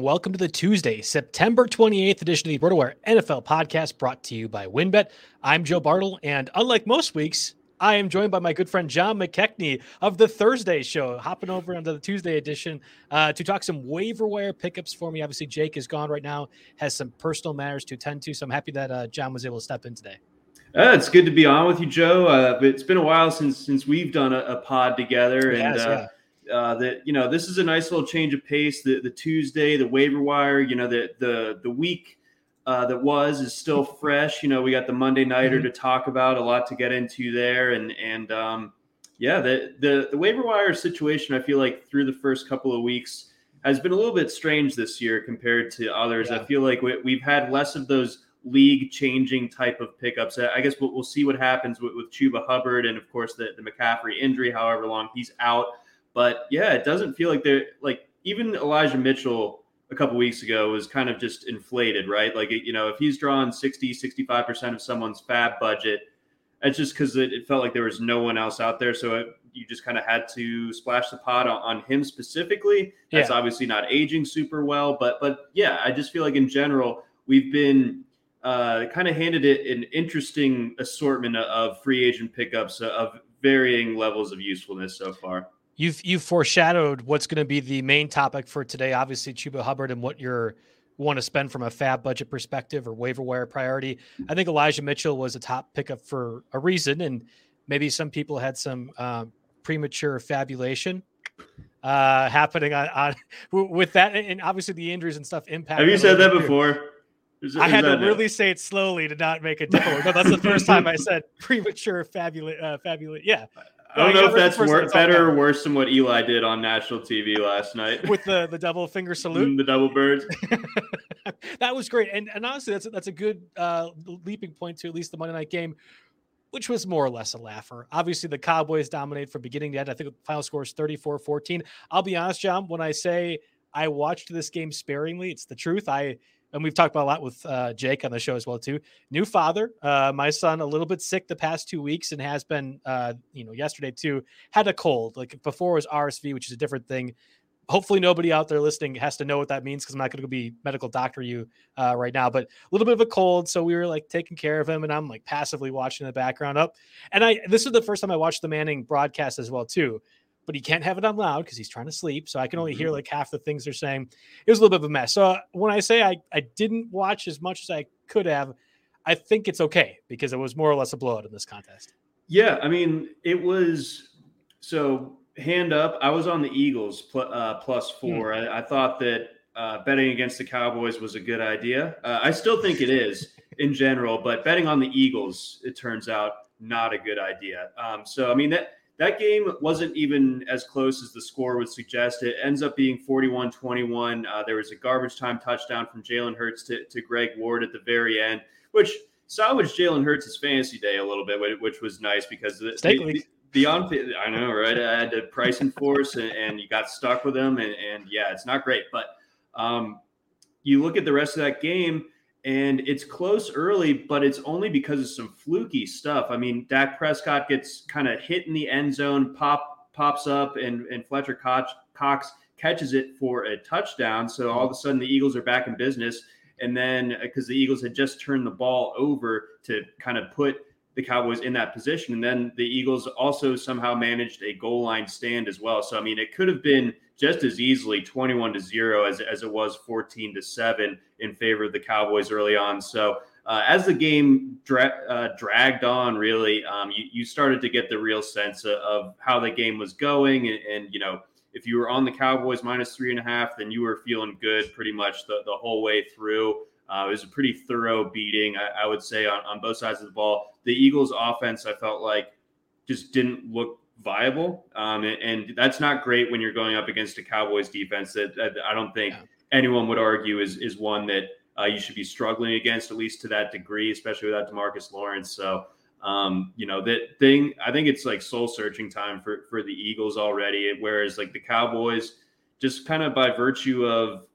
And welcome to the Tuesday, September 28th edition of the RotoWire NFL podcast brought to you by WynnBET. I'm Joe Bartel, and unlike most weeks, I am joined by my good friend John McKechnie of the Thursday show, hopping over into the Tuesday edition uh, to talk some waiver wire pickups for me. Obviously, Jake is gone right now, has some personal matters to attend to, so I'm happy that uh, John was able to step in today. Uh, it's good to be on with you, Joe. Uh, it's been a while since since we've done a, a pod together, and uh, yeah. Uh, that you know this is a nice little change of pace. The the Tuesday, the waiver wire, you know the the the week uh, that was is still fresh. You know we got the Monday nighter Mhm. to talk about, a lot to get into there, and and um, yeah, the the the waiver wire situation. I feel like through the first couple of weeks has been a little bit strange this year compared to others. Yeah. I feel like we, we've had less of those league changing type of pickups. I I guess we'll, we'll see what happens with, with Chuba Hubbard and of course the, the McCaffrey injury, however long he's out. But yeah, it doesn't feel like they're like even Elijah Mitchell a couple weeks ago was kind of just inflated, right? Like, you know, if he's drawing 60, 65% of someone's fab budget, it's just because it, it felt like there was no one else out there. So it, you just kind of had to splash the pot on, on him specifically. That's Yeah. obviously not aging super well, but but yeah, I just feel like in general we've been uh, kind of handed it an interesting assortment of free agent pickups of varying levels of usefulness so far. You've you've foreshadowed what's going to be the main topic for today. Obviously, Chuba Hubbard and what you're want to spend from a fab budget perspective or waiver wire priority. I think Elijah Mitchell was a top pickup for a reason, and maybe some people had some um, premature fabulation uh, happening on, on with that, and obviously the injuries and stuff impact. Have you said that before? Is- I is had to that- really say it slowly to not make a difference. No, that's the first time I said premature fabulous. Uh, fabulous, yeah. I don't know if that's wor- one, it's all better or worse than what Eli did on national TV last night. With the the double finger salute. Mm, the double birds. that was great, and and honestly, that's a, that's a good uh, leaping point to at least the Monday night game, which was more or less a laugher. Obviously, the Cowboys dominated from beginning to end. I think the final score is 34-14. I'll be honest, John, when I say I watched this game sparingly, it's the truth. I and we've talked about a lot with uh, Jake on the show as well too. New father, uh, my son, a little bit sick the past two weeks and has been, uh, you know, yesterday too. Had a cold. Like before was RSV, which is a different thing hopefully nobody out there listening has to know what that means because I'm not going to be medical doctor you uh, right now, but a little bit of a cold. So we were like taking care of him and I'm like passively watching in the background up. And I, this is the first time I watched the Manning broadcast as well too, but he can't have it on loud because he's trying to sleep. So I can only hear like half the things they're saying. It was a little bit of a mess. So uh, when I say I, I didn't watch as much as I could have, I think it's okay because it was more or less a blowout in this contest. Yeah, I mean, it was so hand up. I was on the Eagles pl- uh, plus four. I, I thought that uh, betting against the Cowboys was a good idea. Uh, I still think it is in general, but betting on the Eagles, it turns out not a good idea. Um, so, I mean, that that game wasn't even as close as the score would suggest. It ends up being 41 21. Uh, there was a garbage time touchdown from Jalen Hurts to, to Greg Ward at the very end, which salvaged Jalen Hurts' fantasy day a little bit, which was nice because the, the, the on I know, right? I had to price and force, and, and, you got stuck with them, and, and yeah, it's not great. But um, you look at the rest of that game and it's close early, but it's only because of some fluky stuff. I mean, Dak Prescott gets kind of hit in the end zone, pop pops up, and and Fletcher Cox, Cox catches it for a touchdown. So all of a sudden, the Eagles are back in business. And then uh, because the Eagles had just turned the ball over to kind of put the Cowboys in that position, and then the Eagles also somehow managed a goal line stand as well. So I mean, it could have been just as easily 21 to 0 as, as it was 14 to 7 in favor of the Cowboys early on. So uh, as the game dra- uh, dragged on, really, um, you, you, started to get the real sense of, of how the game was going. And, and, you know, if you were on the Cowboys minus three and a half, then you were feeling good pretty much the, the whole way through. Uh, it was a pretty thorough beating, I, I would say, on, on both sides of the ball. The Eagles' offense, I felt like, just didn't look viable. Um, and, and, that's not great when you're going up against a Cowboys defense that, that I don't think yeah. anyone would argue is is one that uh, you should be struggling against at least to that degree, especially without DeMarcus Lawrence. So. Um, you know that thing. I think it's like soul searching time for for the Eagles already. Whereas like the Cowboys, just kind of by virtue of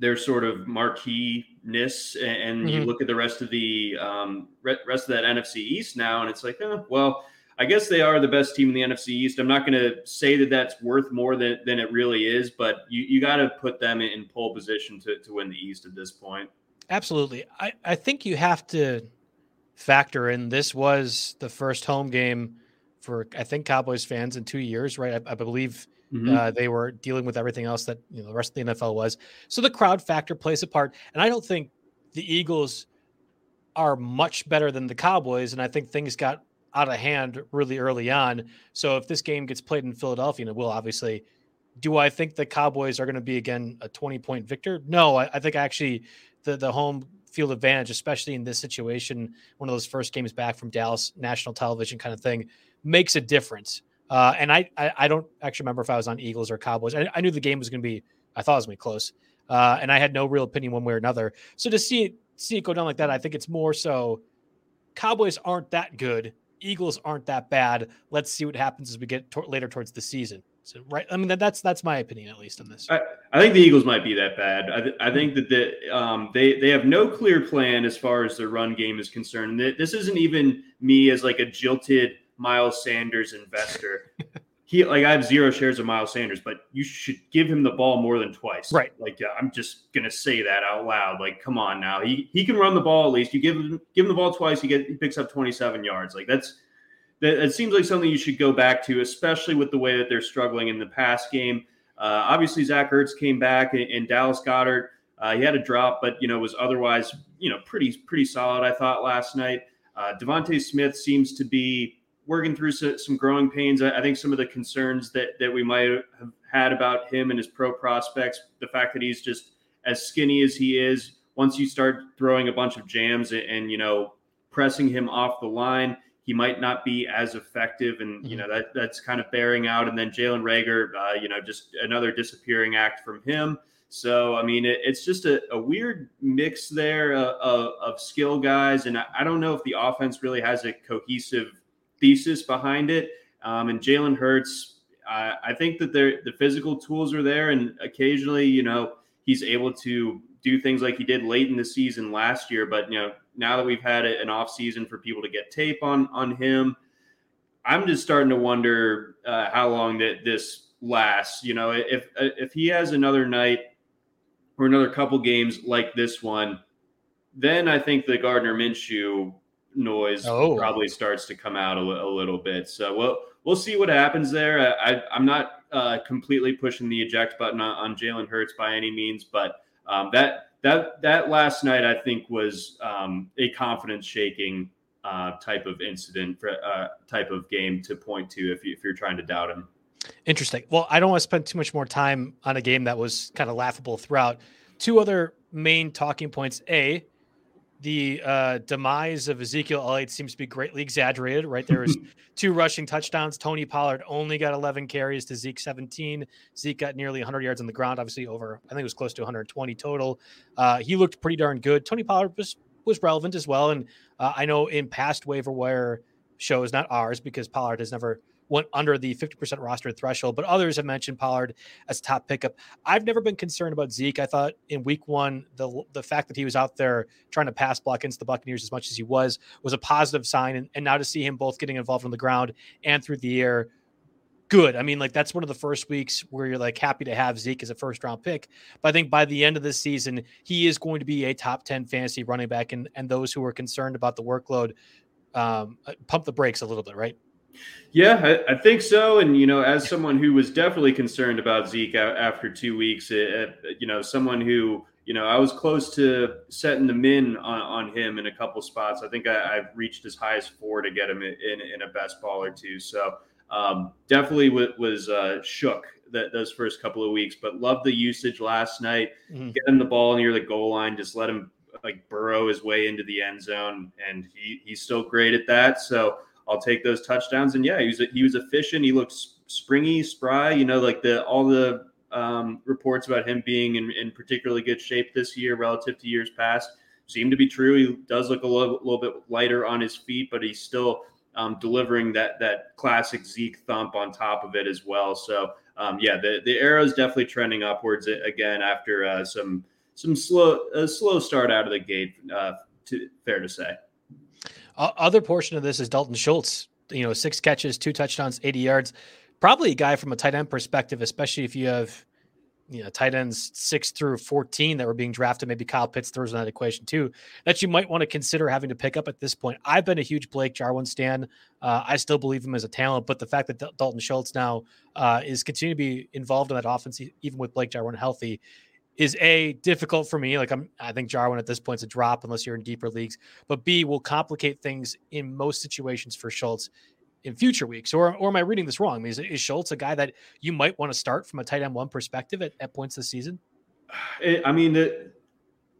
their sort of marquee-ness, and, mm-hmm. you look at the rest of the um, rest of that NFC East now, and it's like, oh, well, I guess they are the best team in the NFC East. I'm not going to say that that's worth more than, than it really is, but you, you got to put them in pole position to, to win the East at this point. Absolutely. I, I think you have to factor in this was the first home game for, I think, Cowboys fans in two years, right? I, I believe mm-hmm. uh, they were dealing with everything else that you know, the rest of the NFL was. So the crowd factor plays a part. And I don't think the Eagles are much better than the Cowboys. And I think things got out of hand really early on. So if this game gets played in Philadelphia, and it will obviously, do I think the Cowboys are going to be again a 20 point victor? No, I, I think actually the the home field advantage, especially in this situation, one of those first games back from Dallas national television kind of thing, makes a difference. Uh, and I, I, I don't actually remember if I was on Eagles or Cowboys. I, I knew the game was going to be I thought it was going to be close, uh, and I had no real opinion one way or another. So to see see it go down like that, I think it's more so Cowboys aren't that good Eagles aren't that bad. Let's see what happens as we get to- later towards the season. So, right, I mean that, that's that's my opinion at least on this. I, I think the Eagles might be that bad. I, th- I think that the, um, they they have no clear plan as far as their run game is concerned. This isn't even me as like a jilted Miles Sanders investor. he like I have zero shares of Miles Sanders, but you should give him the ball more than twice. Right. Like yeah, I'm just gonna say that out loud. Like, come on now. He he can run the ball at least. You give him give him the ball twice, he get he picks up 27 yards. Like that's that it seems like something you should go back to, especially with the way that they're struggling in the pass game. Uh, obviously, Zach Ertz came back, and, and Dallas Goedert Uh, he had a drop, but you know was otherwise you know pretty pretty solid. I thought last night. Uh, DeVonta Smith seems to be working through some growing pains. I think some of the concerns that that we might have had about him and his pro prospects, the fact that he's just as skinny as he is, once you start throwing a bunch of jams and, and you know pressing him off the line, he might not be as effective, and you mm-hmm. know that that's kind of bearing out. And then Jalen Reagor, uh, you know, just another disappearing act from him. So I mean, it, it's just a, a, weird mix there uh, of, of, skill guys, and I, I don't know if the offense really has a cohesive thesis behind it. Um, and Jalen Hurts, I, I think that the physical tools are there, and occasionally, you know, he's able to do things like he did late in the season last year. But you know, now that we've had an off season for people to get tape on on him, I'm just starting to wonder uh, how long that this lasts. You know, if if he has another night or another couple games like this one, then I think the Gardner Minshew noise oh. probably starts to come out a, a, little bit. So we'll we'll see what happens there. I, am not uh, completely pushing the eject button on, on Jalen Hurts by any means, but um, that that that last night I think was um, a confidence shaking uh, type of incident, for, uh, type of game to point to if you, if you're trying to doubt him. Interesting. Well, I don't want to spend too much more time on a game that was kind of laughable throughout. Two other main talking points: a the uh, demise of Ezekiel Elliott seems to be greatly exaggerated, right? There was two rushing touchdowns. Tony Pollard only got 11 carries to Zeke 17. Zeke got nearly 100 yards on the ground, obviously over, I think it was close to 120 total. Uh, he looked pretty darn good. Tony Pollard was was relevant as well, and uh, I know in past waiver wire shows, not ours, because Pollard has never went under the 50% roster threshold, but others have mentioned Pollard as top pickup. I've never been concerned about Zeke. I thought in week one, the the fact that he was out there trying to pass block against the Buccaneers as much as he was was a positive sign. And, and now to see him both getting involved on the ground and through the air, good. I mean, like that's one of the first weeks where you're like happy to have Zeke as a first round pick. But I think by the end of the season, he is going to be a top 10 fantasy running back. And, and those who are concerned about the workload, um, pump the brakes a little bit, right? Yeah, I, I, think so. And you know, as someone who was definitely concerned about Zeke after two weeks, it, you know, someone who you know I was close to setting the min on, on him in a couple spots. I think I, have reached as high as four to get him in, in, a best ball or two. So um, definitely w- was uh, shook that those first couple of weeks, but loved the usage last night. Mm-hmm. Get him the ball near the goal line, just let him like burrow his way into the end zone, and he he's still great at that. So I'll take those touchdowns. And yeah, he was he was efficient. He looked springy, spry. You know, like the all the um, reports about him being in, in particularly good shape this year relative to years past seem to be true. He does look a little, little bit lighter on his feet, but he's still um, delivering that that classic Zeke thump on top of it as well. So um, yeah, the the arrow is definitely trending upwards again after uh, some some slow a slow start out of the gate. Uh, to, fair to say. Other portion of this is Dalton Schultz. You know, six catches, two touchdowns, 80 yards. Probably a guy from a tight end perspective, especially if you have, you know, tight ends six through 14 that were being drafted. Maybe Kyle Pitts throws in that equation too, that you might want to consider having to pick up at this point. I've been a huge Blake Jarwin stan. Uh, I still believe him as a talent, but the fact that Dalton Schultz now uh, is continuing to be involved in that offense, even with Blake Jarwin healthy, is a difficult for me. Like I'm, I think Jarwin at this point is a drop unless you're in deeper leagues. But B will complicate things in most situations for Schultz in future weeks. Or, or am I reading this wrong? I mean, is, is Schultz a guy that you might want to start from a tight end one perspective at, at points this season? I mean the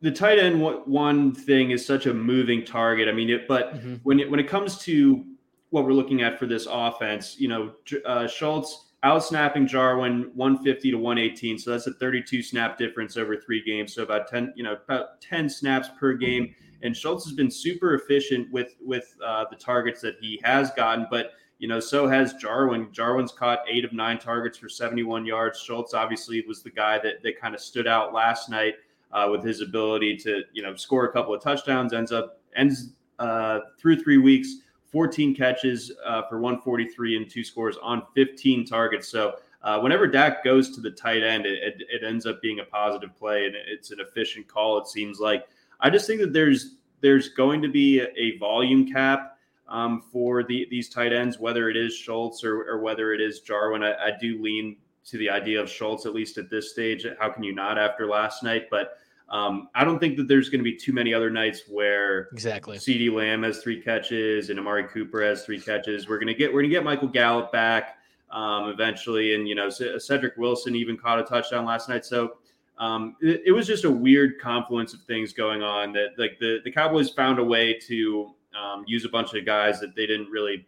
the tight end one thing is such a moving target. I mean, it, but mm-hmm. when it when it comes to what we're looking at for this offense, you know, uh, Schultz out snapping Jarwin 150 to 118. So that's a 32 snap difference over three games. So about 10, you know, about 10 snaps per game. And Schultz has been super efficient with with uh, the targets that he has gotten, but you know, so has Jarwin. Jarwin's caught eight of nine targets for 71 yards. Schultz obviously was the guy that that kind of stood out last night uh, with his ability to you know score a couple of touchdowns. Ends up ends uh, through three weeks 14 catches uh, for 143 and two scores on 15 targets. So uh, whenever Dak goes to the tight end, it, it, ends up being a positive play and it's an efficient call. It seems like. I just think that there's there's going to be a, a volume cap um, for the, these tight ends, whether it is Schultz or, or whether it is Jarwin. I, I do lean to the idea of Schultz at least at this stage. How can you not after last night? But um, I don't think that there's going to be too many other nights where exactly CeeDee Lamb has three catches and Amari Cooper has three catches. We're gonna get we're gonna get Michael Gallup back um, eventually, and you know Cedric Wilson even caught a touchdown last night. So um, it, it, was just a weird confluence of things going on that like the the Cowboys found a way to um, use a bunch of guys that they didn't really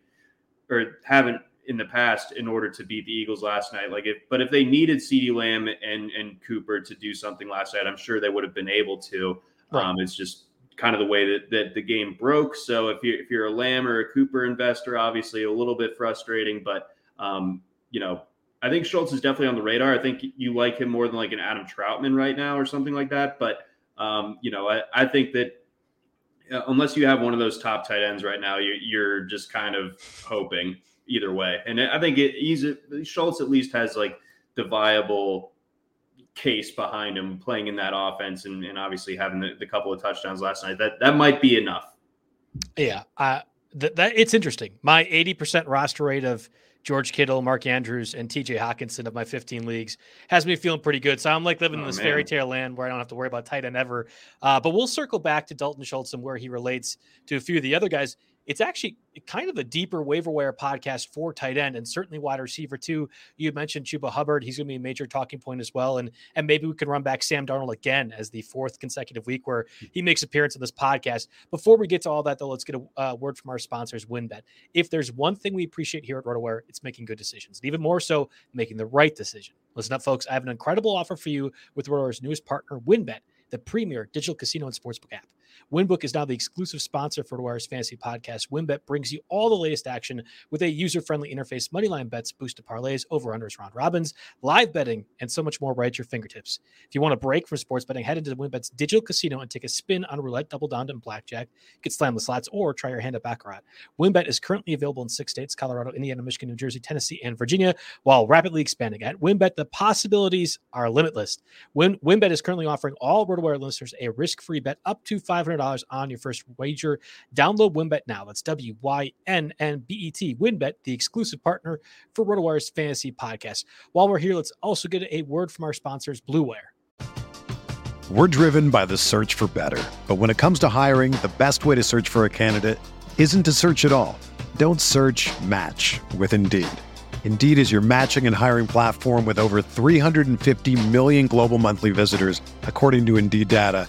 or haven't in the past in order to beat the Eagles last night. Like if, but if they needed CeeDee Lamb and and Cooper to do something last night, I'm sure they would have been able to. Right. Um, it's just kind of the way that, that the game broke. So if you if you're a Lamb or a Cooper investor, obviously a little bit frustrating, but um, you know, I think Schultz is definitely on the radar. I think you like him more than like an Adam Trautman right now or something like that. But um, you know, I, I think that uh, unless you have one of those top tight ends right now, you, you're just kind of hoping either way. And I think it, he's Schultz at least has like the viable case behind him playing in that offense and, and obviously having the, the, couple of touchdowns last night. That that might be enough. Yeah, uh, th- that it's interesting. My eighty percent roster rate of George Kittle, Mark Andrews, and TJ Hockenson of my 15 leagues has me feeling pretty good. So I'm like living oh, in this man. fairy tale land where I don't have to worry about tight end ever. Uh, but we'll circle back to Dalton Schultz and where he relates to a few of the other guys it's actually kind of a deeper waiver wire podcast for tight end and certainly wide receiver too. You mentioned Chuba Hubbard; he's going to be a major talking point as well, and and maybe we can run back Sam Darnold again as the fourth consecutive week where he makes appearance on this podcast. Before we get to all that, though, let's get a uh, word from our sponsors, WynnBET. If there's one thing we appreciate here at RotoWire, it's making good decisions, and even more so, making the right decision. Listen up, folks. I have an incredible offer for you with RotoWire's newest partner, WynnBET the premier digital casino and sportsbook app. WynnBook is now the exclusive sponsor for the Wire's Fantasy Podcast. WynnBET brings you all the latest action with a user-friendly interface, moneyline bets, boosted parlays, over/unders, round robins, live betting, and so much more right at your fingertips. If you want a break from sports betting, head into WynnBET's digital casino and take a spin on roulette, double down, and blackjack. You can slam the slots or try your hand at baccarat. WynnBET is currently available in six states: Colorado, Indiana, Michigan, New Jersey, Tennessee, and Virginia, while rapidly expanding. At WynnBET, the possibilities are limitless. Win- WynnBET is currently offering all RotoWire listeners a risk-free bet up to $500 on your first wager. Download WynnBET now. That's W Y N N B E T. WynnBET, the exclusive partner for RotoWire's fantasy podcast. While we're here, let's also get a word from our sponsors, Blue Wire. We're driven by the search for better. But when it comes to hiring, the best way to search for a candidate isn't to search at all. Don't search match with Indeed. Indeed is your matching and hiring platform with over 350 million global monthly visitors, according to Indeed data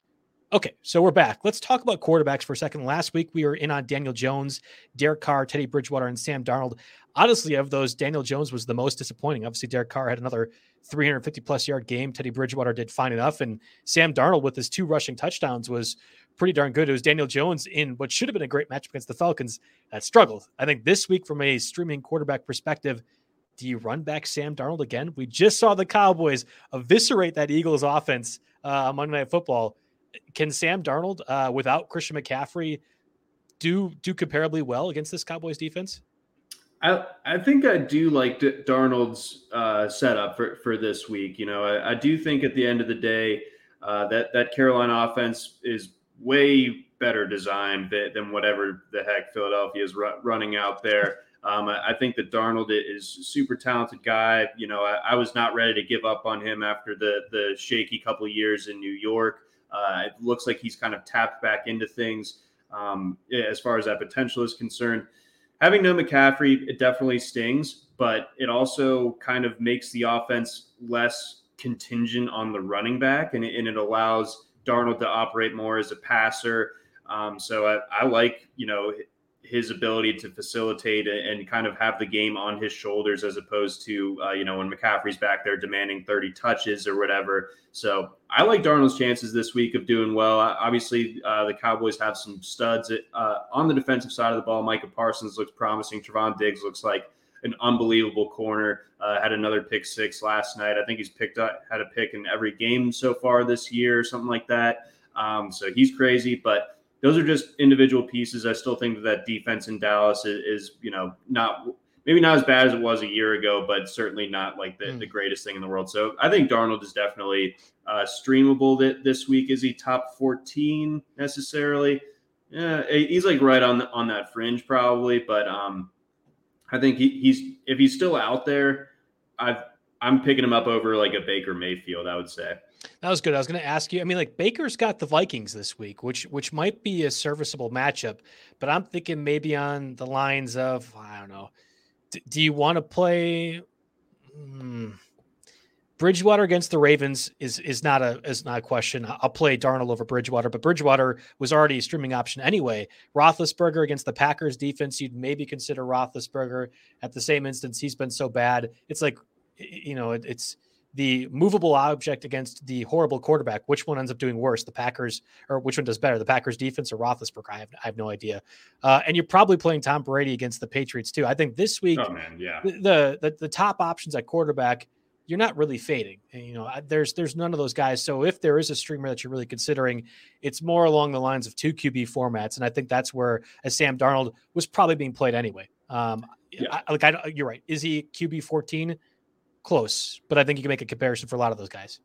Okay, so we're back. Let's talk about quarterbacks for a second. Last week we were in on Daniel Jones, Derek Carr, Teddy Bridgewater, and Sam Darnold. Honestly, of those, Daniel Jones was the most disappointing. Obviously, Derek Carr had another 350 plus yard game. Teddy Bridgewater did fine enough, and Sam Darnold with his two rushing touchdowns was pretty darn good. It was Daniel Jones in what should have been a great match against the Falcons that struggled. I think this week, from a streaming quarterback perspective, do you run back Sam Darnold again? We just saw the Cowboys eviscerate that Eagles offense uh, on Monday Night Football can Sam Darnold uh, without Christian McCaffrey do do comparably well against this Cowboys defense? I I think I do like D- Darnold's uh, setup for for this week. You know, I, I, do think at the end of the day uh, that that Carolina offense is way better designed than, than whatever the heck Philadelphia is ru- running out there. Um, I, I, think that Darnold is a super talented guy. You know, I, I, was not ready to give up on him after the the shaky couple years in New York. Uh, it looks like he's kind of tapped back into things um, as far as that potential is concerned. Having no McCaffrey, it definitely stings, but it also kind of makes the offense less contingent on the running back, and it, and it allows Darnold to operate more as a passer. Um, so I, I, like, you know, his ability to facilitate and kind of have the game on his shoulders as opposed to uh, you know when McCaffrey's back there demanding 30 touches or whatever. So I like Darnold's chances this week of doing well. Obviously, uh, the Cowboys have some studs uh, on the defensive side of the ball. Micah Parsons looks promising. Trevon Diggs looks like an unbelievable corner. Uh, had another pick six last night. I think he's picked up had a pick in every game so far this year, something like that. Um, so he's crazy, but those are just individual pieces. I still think that, that defense in Dallas is, is, you know, not maybe not as bad as it was a year ago, but certainly not like the, mm. the greatest thing in the world. So I think Darnold is definitely uh, streamable that this week. Is he top 14 necessarily? Yeah, he's like right on the, on that fringe probably, but um, I think he, he's if he's still out there, I've I'm picking him up over like a Baker Mayfield. I would say. That was good. I was going to ask you. I mean, like Baker's got the Vikings this week, which which might be a serviceable matchup, but I'm thinking maybe on the lines of I don't know. D- do you want to play? Hmm, Bridgewater against the Ravens is is not a is not a question. I'll play Darnold over Bridgewater, but Bridgewater was already a streaming option anyway. Roethlisberger against the Packers defense, you'd maybe consider Roethlisberger. At the same instance, he's been so bad. It's like, you know, it, it's the movable object against the horrible quarterback. Which one ends up doing worse, the Packers, or which one does better, the Packers defense or Roethlisberger? I have, I have no idea. Uh, and you're probably playing Tom Brady against the Patriots too. I think this week, oh man, yeah, the the, the top options at quarterback you're not really fading. And, you know, there's there's none of those guys. So if there is a streamer that you're really considering, it's more along the lines of two QB formats, and I think that's where as Sam Darnold was probably being played anyway. Um, yeah. I, like I, you're right. Is he QB 14? Close, but I think you can make a comparison for a lot of those guys.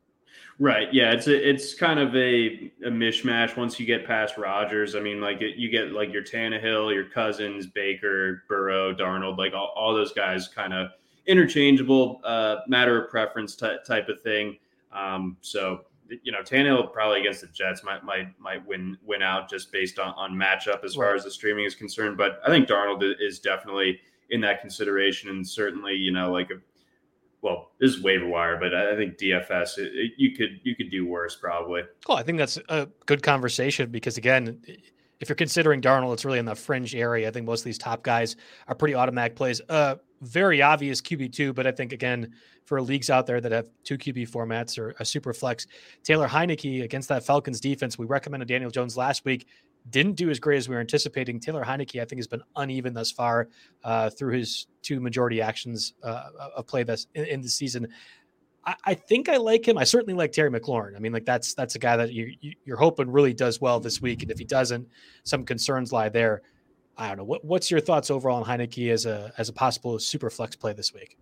Right. Yeah. It's a, it's kind of a, a mishmash once you get past Rodgers. I mean, like it, you get like your Tannehill, your Cousins, Baker, Burrow, Darnold, like all, all those guys kind of interchangeable, uh, matter of preference t- type of thing. Um, so you know, Tannehill probably against the Jets might might might win win out just based on, on matchup as far as the streaming is concerned. But I think Darnold is definitely in that consideration, and certainly you know like a well, this is waiver wire, but I think DFS it, it, you could you could do worse probably. Oh, I think that's a good conversation because again, if you're considering Darnold, it's really in the fringe area. I think most of these top guys are pretty automatic plays. Uh, very obvious QB2, but I think again, for leagues out there that have two QB formats or a super flex, Taylor Heinicke against that Falcons defense, we recommended Daniel Jones last week. Didn't do as great as we were anticipating. Taylor Heinicke, I think, has been uneven thus far uh, through his two majority actions uh, of play this in, in the season. I, think I like him. I certainly like Terry McLaurin. I mean, like that's that's a guy that you, you are hoping really does well this week, and if he doesn't, some concerns lie there. I don't know. What, what's your thoughts overall on Heinicke as a as a possible super flex play this week?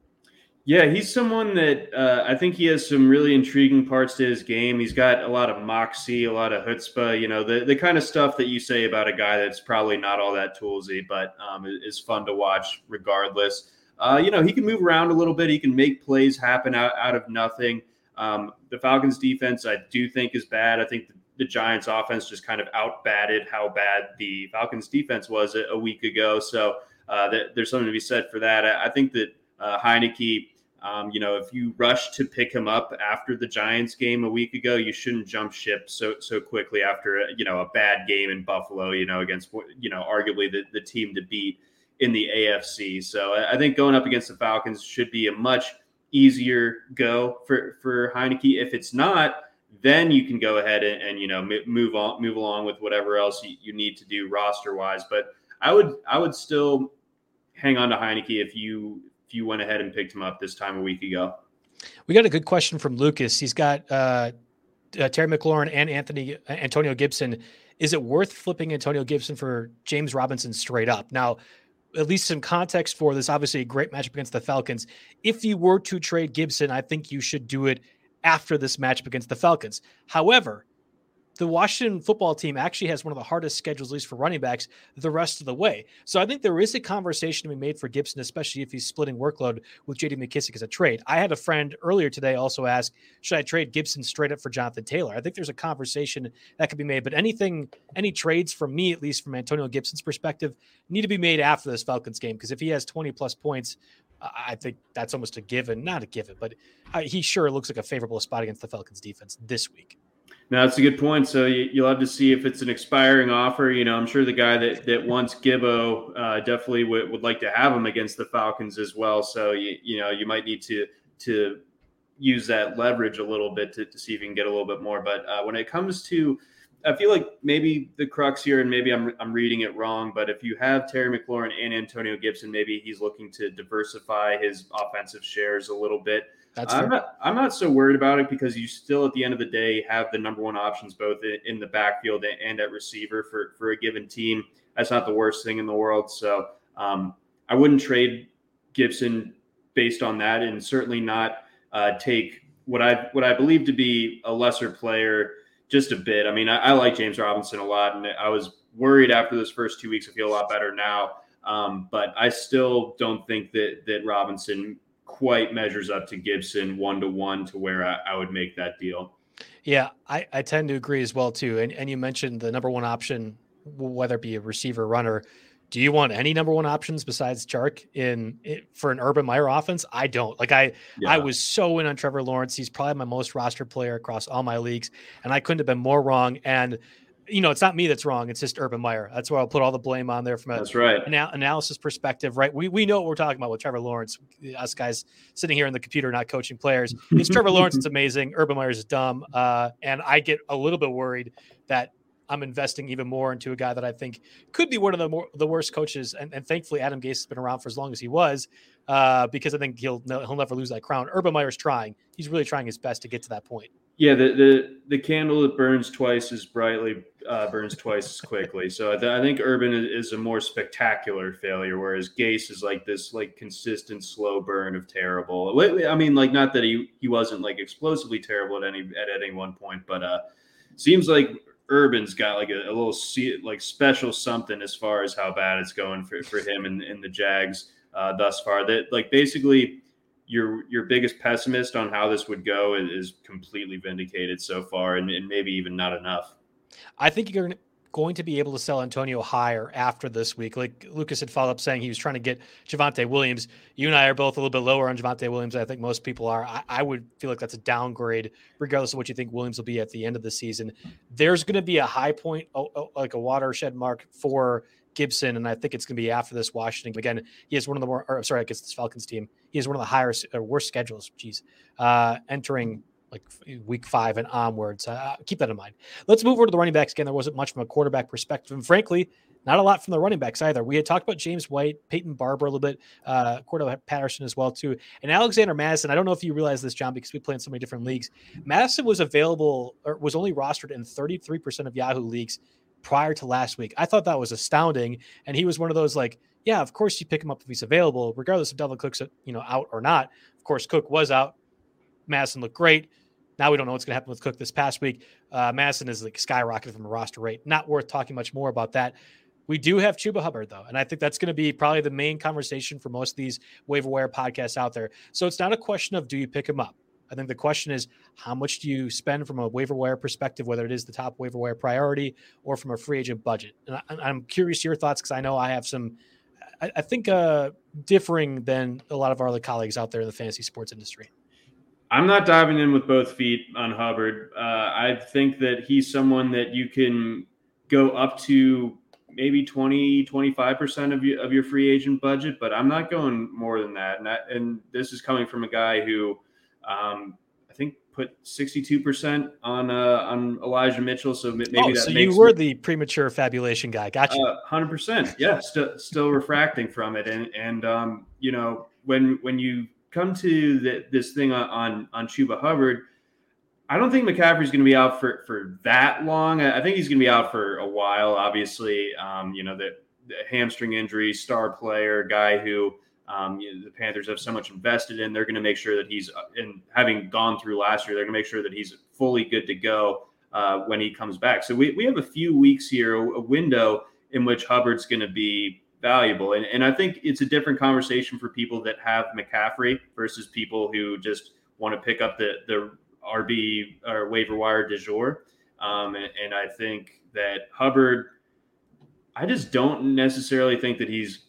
Yeah, he's someone that uh, I think he has some really intriguing parts to his game. He's got a lot of moxie, a lot of chutzpah, you know, the, the kind of stuff that you say about a guy that's probably not all that toolsy, but um, is fun to watch regardless. Uh, you know, he can move around a little bit. He can make plays happen out, out of nothing. Um, the Falcons defense, I do think, is bad. I think the, the Giants offense just kind of outbatted how bad the Falcons defense was a, a week ago. So uh, that, there's something to be said for that. I, I think that uh, Heinicke, um, you know, if you rush to pick him up after the Giants game a week ago, you shouldn't jump ship so so quickly after you know a bad game in Buffalo. You know, against you know arguably the, the team to beat in the AFC. So I think going up against the Falcons should be a much easier go for for Heinicke. If it's not, then you can go ahead and, and you know move on, move along with whatever else you, you need to do roster wise. But I would I would still hang on to Heinicke if you if you went ahead and picked him up this time a week ago. We got a good question from Lucas. He's got uh, uh, Terry McLaurin and Anthony Antonio Gibson. Is it worth flipping Antonio Gibson for James Robinson straight up? Now, at least some context for this. Obviously, a great matchup against the Falcons. If you were to trade Gibson, I think you should do it after this matchup against the Falcons. However, the Washington football team actually has one of the hardest schedules, at least for running backs, the rest of the way. So I think there is a conversation to be made for Gibson, especially if he's splitting workload with JD McKissic as a trade. I had a friend earlier today also ask, should I trade Gibson straight up for Jonathan Taylor? I think there's a conversation that could be made, but anything, any trades from me, at least from Antonio Gibson's perspective, need to be made after this Falcons game because if he has 20 plus points, I think that's almost a given, not a given, but uh, he sure looks like a favorable spot against the Falcons defense this week. No, that's a good point. So you, will have to see if it's an expiring offer. You know, I'm sure the guy that that wants Gibbo uh, definitely would, would like to have him against the Falcons as well. So you you know you might need to to use that leverage a little bit to, to see if you can get a little bit more. But uh, when it comes to I feel like maybe the crux here, and maybe I'm, I'm reading it wrong, but if you have Terry McLaurin and Antonio Gibson, maybe he's looking to diversify his offensive shares a little bit. That's I'm not I'm not so worried about it because you still at the end of the day have the number one options both in the backfield and at receiver for for a given team. That's not the worst thing in the world. So um, I wouldn't trade Gibson based on that, and certainly not uh, take what I what I believe to be a lesser player just a bit. I mean, I, I, like James Robinson a lot, and I was worried after those first two weeks. I feel a lot better now, um, but I still don't think that that Robinson quite measures up to Gibson one to one to where I, I would make that deal. Yeah, I, I tend to agree as well too. And and you mentioned the number one option, whether it be a receiver runner. Do you want any number one options besides Chark in for an Urban Meyer offense? I don't. Like I yeah. I was so in on Trevor Lawrence. He's probably my most roster player across all my leagues, and I couldn't have been more wrong. And you know, it's not me that's wrong. It's just Urban Meyer. That's where I'll put all the blame on there from a that's right. Ana- analysis perspective, right? We, we know what we're talking about with Trevor Lawrence. Us guys sitting here in the computer, not coaching players. It's Trevor Lawrence. It's amazing. Urban Meyer is dumb. Uh, and I get a little bit worried that I'm investing even more into a guy that I think could be one of the more the worst coaches. And, and thankfully, Adam Gase has been around for as long as he was, uh, because I think he'll he'll never lose that crown. Urban Meyer's trying. He's really trying his best to get to that point. Yeah, the the, the candle that burns twice as brightly uh, burns twice as quickly. So I, th- I, think Urban is a more spectacular failure, whereas Gase is like this like consistent slow burn of terrible. I mean, like not that he he wasn't like explosively terrible at any at any one point, but uh, seems like Urban's got like a, a little like special something as far as how bad it's going for for him and, and the Jags uh, thus far. That like basically your your biggest pessimist on how this would go is, completely vindicated so far, and, and maybe even not enough. I think you're going to be able to sell Antonio higher after this week. Like Lucas had followed up saying he was trying to get Javonte Williams. You and I are both a little bit lower on Javonte Williams. I think most people are. I, I, would feel like that's a downgrade, regardless of what you think Williams will be at the end of the season. There's going to be a high point, oh, oh, like a watershed mark for Gibson, and I think it's going to be after this Washington. Again, he has one of the more, or, sorry, I guess this Falcons team. He has one of the higher or worst schedules. Geez, uh, entering like week five and onwards. Uh, keep that in mind. Let's move over to the running backs again. There wasn't much from a quarterback perspective, and frankly, not a lot from the running backs either. We had talked about James White, Peyton Barber a little bit, uh, Cordarrelle Patterson as well too, and Alexander Mattison. I don't know if you realize this, John, because we play in so many different leagues. Mattison was available or was only rostered in 33% of Yahoo leagues prior to last week. I thought that was astounding. And he was one of those like, yeah, of course you pick him up if he's available, regardless of Dalvin Cook's you know out or not. Of course, Cook was out. Mattison looked great. Now we don't know what's going to happen with Cook this past week. Uh, Mattison is like skyrocketed from a roster rate. Not worth talking much more about that. We do have Chuba Hubbard though, and I think that's going to be probably the main conversation for most of these waiver wire podcasts out there. So it's not a question of do you pick him up. I think the question is how much do you spend from a waiver wire perspective, whether it is the top waiver wire priority or from a free agent budget. And I, am curious your thoughts because I know I have some, I, I think, uh, differing than a lot of our other colleagues out there in the fantasy sports industry. I'm not diving in with both feet on Hubbard. Uh, I think that he's someone that you can go up to maybe 20, 25% of, of your free agent budget, but I'm not going more than that. And, and this is coming from a guy who um, put 62% on uh, on Elijah Mitchell. So maybe oh, that so you were me, the premature fabulation guy. Gotcha. Uh, 100%. Yeah. Still, still refracting from it. And, and um, you know, when, when you come to the, this thing on, on, on Chuba Hubbard, I don't think McCaffrey's going to be out for, for that long. I, think he's going to be out for a while. Obviously, um, you know, the hamstring injury, star player, guy who, um, you know, the Panthers have so much invested in. They're going to make sure that he's, and uh, having gone through last year, they're going to make sure that he's fully good to go uh, when he comes back. So we, we have a few weeks here, a, window in which Hubbard's going to be valuable. And, and I think it's a different conversation for people that have McCaffrey versus people who just want to pick up the, the RB or waiver wire de jour. Um, and, and I think that Hubbard, I just don't necessarily think that he's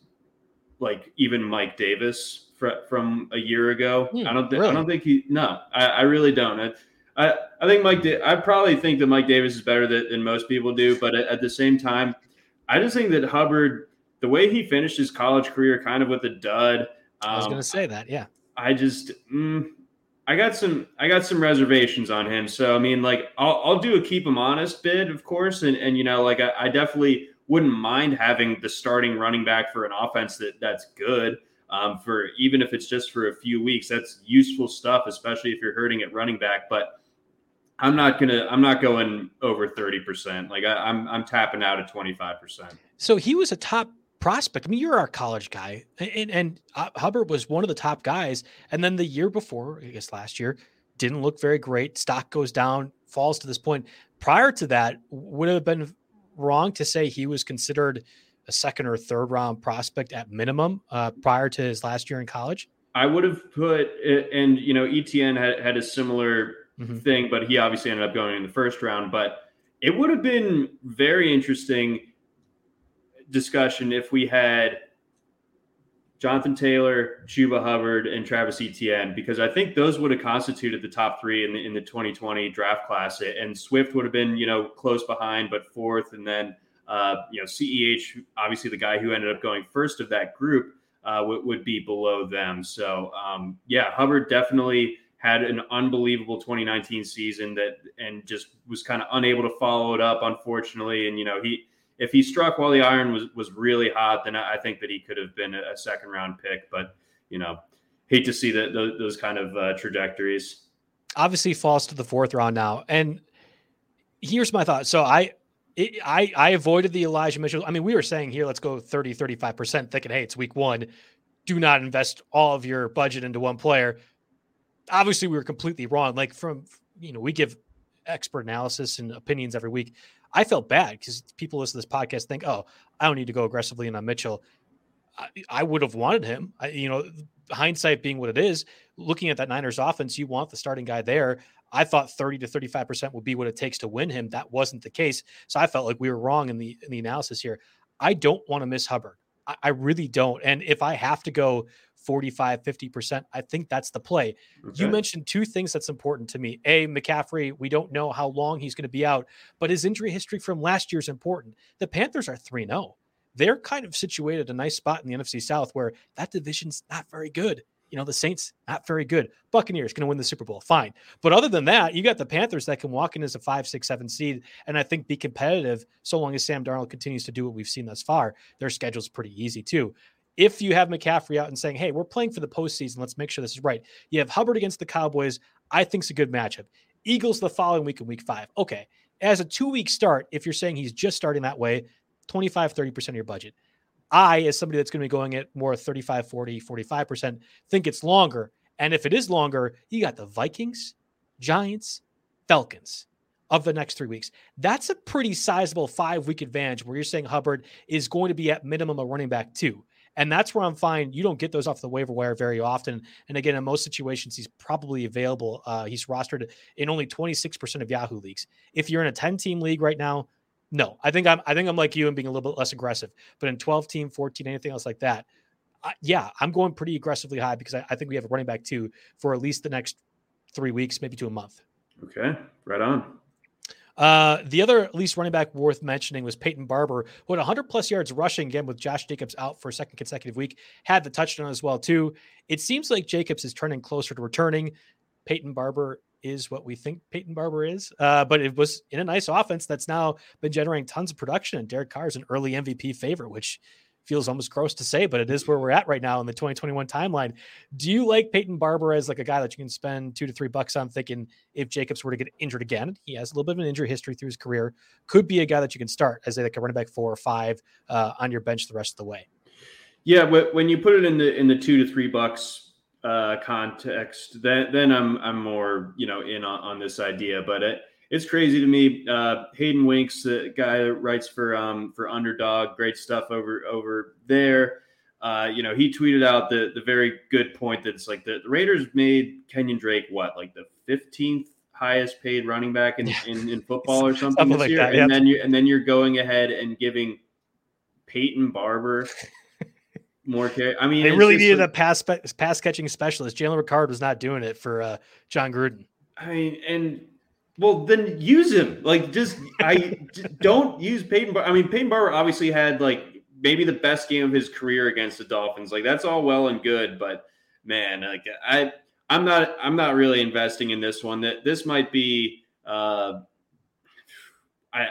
like even Mike Davis fr- from a year ago. Hmm, I don't think really? I don't think he. No, I, I really don't. I, I, I think Mike. Da- I probably think that Mike Davis is better than, than most people do, but at, at, the same time, I just think that Hubbard, the way he finished his college career, kind of with a dud. Um, I was going to say that. Yeah. I just. Mm, I got some I got some reservations on him. So I mean, like I'll, I'll do a keep him honest bid, of course, and and you know, like I, I definitely wouldn't mind having the starting running back for an offense that that's good. Um, for even if it's just for a few weeks, that's useful stuff, especially if you're hurting at running back. But I'm not gonna I'm not going over 30 percent. Like I, I'm, I'm tapping out at 25 percent. So he was a top prospect. I mean, you're our college guy, and, and uh, Hubbard was one of the top guys. And then the year before, I guess last year, didn't look very great. Stock goes down, falls to this point. Prior to that, would have been wrong to say he was considered a second or third round prospect at minimum uh, prior to his last year in college? I would have put and you know, Etienne had, had a similar Mhm. thing, but he obviously ended up going in the first round. But it would have been very interesting discussion if we had Jonathan Taylor, Chuba Hubbard, and Travis Etienne, because I think those would have constituted the top three in the in the 2020 draft class. And Swift would have been, you know, close behind, but fourth, and then uh, you know, CEH, obviously the guy who ended up going first of that group, uh, would, would be below them. So um, yeah, Hubbard definitely had an unbelievable 2019 season that and just was kind of unable to follow it up, unfortunately. And you know, he if he struck while the iron was was really hot, then I think that he could have been a second round pick. But you know, hate to see that those, those, kind of uh, trajectories. Obviously, falls to the fourth round now, and here's my thought. So I. It, I, I avoided the Elijah Mitchell. I mean, we were saying here, let's go 30, 35%, thinking, hey, it's week one. Do not invest all of your budget into one player. Obviously, we were completely wrong. Like, from, you know, we give expert analysis and opinions every week. I felt bad because people listen to this podcast think, oh, I don't need to go aggressively in on Mitchell. I, would have wanted him. I, you know, hindsight being what it is, looking at that Niners offense, you want the starting guy there. I thought 30 to 35% would be what it takes to win him. That wasn't the case. So I felt like we were wrong in the in the analysis here. I don't want to miss Hubbard. I, I really don't. And if I have to go 45, 50%, I think that's the play. Okay. You mentioned two things that's important to me. A, McCaffrey, we don't know how long he's going to be out, but his injury history from last year is important. The Panthers are 3 0. They're kind of situated a nice spot in the NFC South where that division's not very good. You know, the Saints, not very good. Buccaneers going to win the Super Bowl. Fine. But other than that, you got the Panthers that can walk in as a five, six, seven seed and I think be competitive so long as Sam Darnold continues to do what we've seen thus far. Their schedule's pretty easy too. If you have McCaffrey out and saying, hey, we're playing for the postseason, let's make sure this is right. You have Hubbard against the Cowboys. I think it's a good matchup. Eagles the following week in week five. Okay. As a two week start, if you're saying he's just starting that way, 25, 30% of your budget. I, as somebody that's going to be going at more 35, 40, 45%, think it's longer. And if it is longer, you got the Vikings, Giants, Falcons of the next three weeks. That's a pretty sizable five week advantage where you're saying Hubbard is going to be at minimum a running back two. And that's where I'm fine. You don't get those off the waiver wire very often. And again, in most situations, he's probably available. Uh, he's rostered in only 26% of Yahoo leagues. If you're in a 10 team league right now, no, I think I'm I think I'm like you and being a little bit less aggressive. But in 12 team, 14, anything else like that, uh, yeah, I'm going pretty aggressively high because I, I, think we have a running back too for at least the next three weeks, maybe to a month. Okay, right on. Uh, the other at least running back worth mentioning was Peyton Barber, who had 100 plus yards rushing again with Josh Jacobs out for a second consecutive week. Had the touchdown as well too. It seems like Jacobs is turning closer to returning. Peyton Barber is what we think Peyton Barber is. Uh, but it was in a nice offense that's now been generating tons of production. And Derek Carr is an early MVP favorite, which feels almost gross to say, but it is where we're at right now in the 2021 timeline. Do you like Peyton Barber as like a guy that you can spend two to three bucks on thinking if Jacobs were to get injured again, he has a little bit of an injury history through his career, could be a guy that you can start as like a running back four or five uh, on your bench the rest of the way. Yeah, when you put it in the in the two to three bucks uh, context, then then I'm I'm more you know in on, on this idea. But it, it's crazy to me. Uh, Hayden Winks, the guy that writes for um, for Underdog, great stuff over over there. Uh, you know, he tweeted out the the very good point that it's like the, the Raiders made Kenyan Drake what like the 15th highest paid running back in, in, in, football or something, something this like year, that, and then you and then you're going ahead and giving Peyton Barber more care. I mean, they really needed like, a pass pass catching specialist. Jalen Richard was not doing it for uh, Jon Gruden. I mean, and well, then use him. Like, just I don't use Peyton. Bar- I mean, Peyton Barber obviously had like maybe the best game of his career against the Dolphins. Like, that's all well and good, but man, like I, I'm not, I'm not really investing in this one. That this might be. Uh, I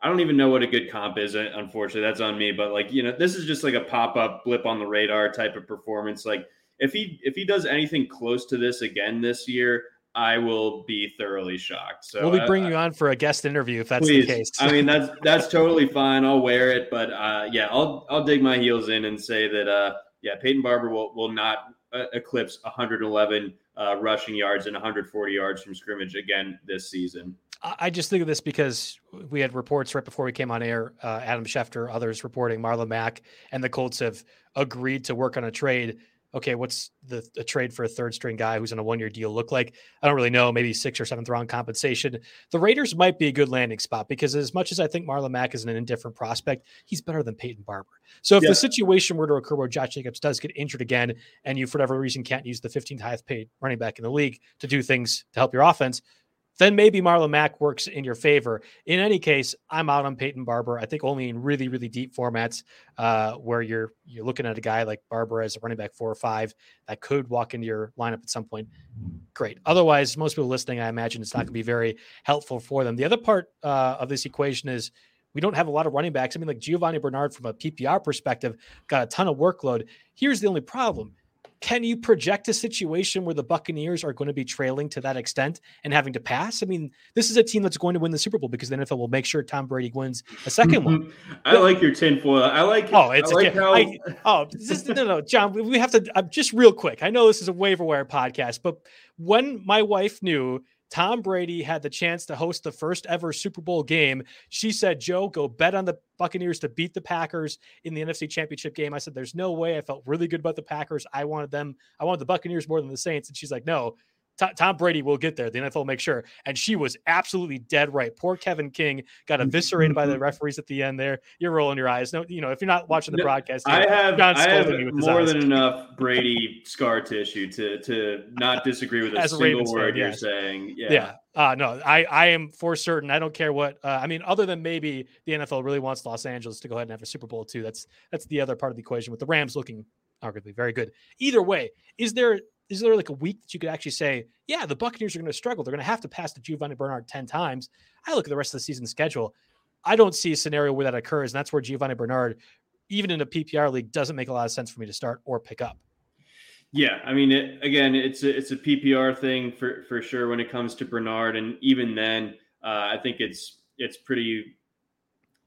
I don't even know what a good comp is. Uh, unfortunately, that's on me. But like you know, this is just like a pop up blip on the radar type of performance. Like if he if he does anything close to this again this year, I will be thoroughly shocked. So we'll be bringing uh, you on for a guest interview if that's please. the case. I mean, that's that's totally fine. I'll wear it, but uh, yeah, I'll I'll dig my heels in and say that uh, yeah, Peyton Barber will will not uh, eclipse 111 uh, rushing yards and 140 yards from scrimmage again this season. I just think of this because we had reports right before we came on air. Uh, Adam Schefter, others reporting Marlon Mack and the Colts have agreed to work on a trade. Okay, what's the, the trade for a third string guy who's in a one year deal look like? I don't really know. Maybe six or seventh round compensation. The Raiders might be a good landing spot because as much as I think Marlon Mack is an indifferent prospect, he's better than Peyton Barber. So if yeah. the situation were to occur where Josh Jacobs does get injured again, and you for whatever reason can't use the 15th highest paid running back in the league to do things to help your offense, then maybe Marlon Mack works in your favor. In any case, I'm out on Peyton Barber. I think only in really, really deep formats uh, where you're you're looking at a guy like Barber as a running back four or five that could walk into your lineup at some point. Great. Otherwise, most people listening, I imagine it's not going to be very helpful for them. The other part uh, of this equation is we don't have a lot of running backs. I mean, like Giovani Bernard from a PPR perspective got a ton of workload. Here's the only problem can you project a situation where the Buccaneers are going to be trailing to that extent and having to pass? I mean, this is a team that's going to win the Super Bowl because the NFL will make sure Tom Brady wins a second one. I like your tinfoil. I like. Oh, it's I like how... I, oh, this, no, no, John. We have to. I'm uh, just real quick. I know this is a waiver wire podcast, but when my wife knew Tom Brady had the chance to host the first ever Super Bowl game. She said, Joe, go bet on the Buccaneers to beat the Packers in the NFC Championship game. I said, There's no way. I felt really good about the Packers. I wanted them, I wanted the Buccaneers more than the Saints. And she's like, No, Tom Brady will get there. The NFL will make sure. And she was absolutely dead right. Poor Kevin King got eviscerated by the mm-hmm. referees at the end there. You're rolling your eyes. No, you know, if you're not watching the broadcast, I have, I have more than enough Brady scar tissue to to not disagree with a As single a word fan, you're saying. Yeah. Yeah. Uh, no, I, I am for certain. I don't care what. Uh, I mean, other than maybe the NFL really wants Los Angeles to go ahead and have a Super Bowl too. That's that's the other part of the equation with the Rams looking arguably very good. Either way, is there is there like a week that you could actually say, yeah, the Buccaneers are going to struggle. They're going to have to pass to Giovani Bernard 10 times. I look at the rest of the season schedule. I don't see a scenario where that occurs. And that's where Giovani Bernard, even in a PPR league, doesn't make a lot of sense for me to start or pick up. Yeah, I mean, it, again, it's a, it's a PPR thing for for sure when it comes to Bernard, and even then, uh, I think it's it's pretty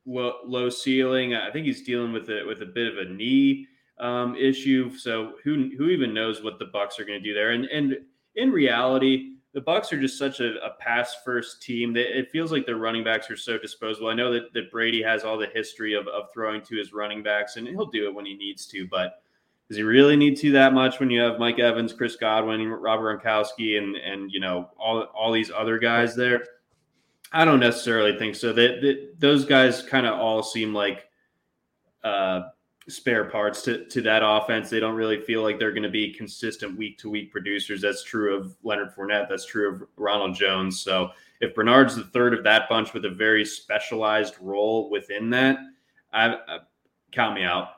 low, low ceiling. I think he's dealing with it with a bit of a knee um, issue. So who who even knows what the Bucks are going to do there? And and in reality, the Bucks are just such a, a pass first team that it feels like their running backs are so disposable. I know that, that Brady has all the history of, of throwing to his running backs, and he'll do it when he needs to. But does he really need to that much when you have Mike Evans, Chris Godwin, Robert Gronkowski, and and you know all all these other guys there? I don't necessarily think so. That, those guys kind of all seem like uh, spare parts to, to that offense. They don't really feel like they're going to be consistent week to week producers. That's true of Leonard Fournette. That's true of Ronald Jones. So if Bernard's the third of that bunch with a very specialized role within that, I, I count me out.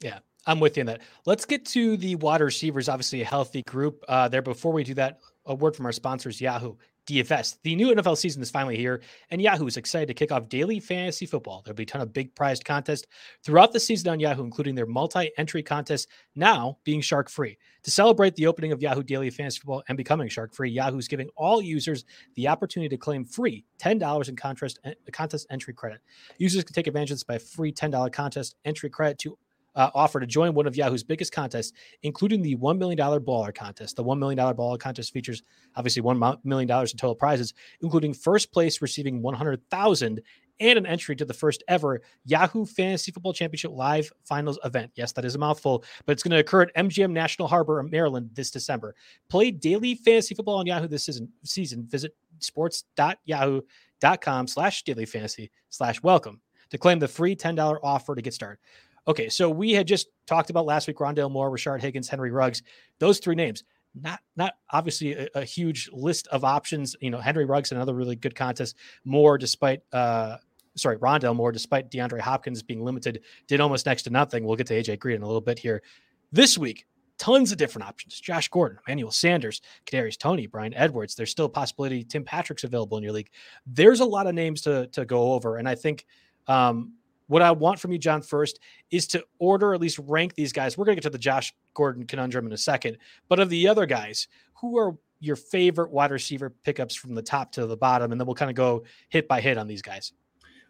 Yeah. I'm with you on that. Let's get to the wide receivers. Obviously, a healthy group uh, there. Before we do that, a word from our sponsors, Yahoo. DFS. The new NFL season is finally here, and Yahoo is excited to kick off daily fantasy football. There'll be a ton of big prized contests throughout the season on Yahoo, including their multi entry contest now being shark free. To celebrate the opening of Yahoo Daily Fantasy Football and becoming shark free, Yahoo is giving all users the opportunity to claim free $10 in contest, contest entry credit. Users can take advantage of this by free $10 contest entry credit to uh, offer to join one of Yahoo's biggest contests, including the $1 million baller contest. The $1 million baller contest features obviously $1 million in total prizes, including first place receiving 100000 and an entry to the first ever Yahoo Fantasy Football Championship live finals event. Yes, that is a mouthful, but it's going to occur at MGM National Harbor Maryland this December. Play daily fantasy football on Yahoo this season. season. Visit sports.yahoo.com slash daily fantasy slash welcome to claim the free $10 offer to get started. Okay, so we had just talked about last week Rondale Moore, Rashard Higgins, Henry Ruggs. Those three names, not not obviously a, a, huge list of options. You know, Henry Ruggs another really good contest. Moore, despite uh, sorry, Rondale Moore, despite DeAndre Hopkins being limited, did almost next to nothing. We'll get to AJ Green in a little bit here. This week, tons of different options. Josh Gordon, Emmanuel Sanders, Kadarius Toney, Bryan Edwards. There's still a possibility Tim Patrick's available in your league. There's a lot of names to to go over, and I think um, what I want from you, John, first is to order, at least rank these guys. We're going to get to the Josh Gordon conundrum in a second, but of the other guys, who are your favorite wide receiver pickups from the top to the bottom? And then we'll kind of go hit by hit on these guys.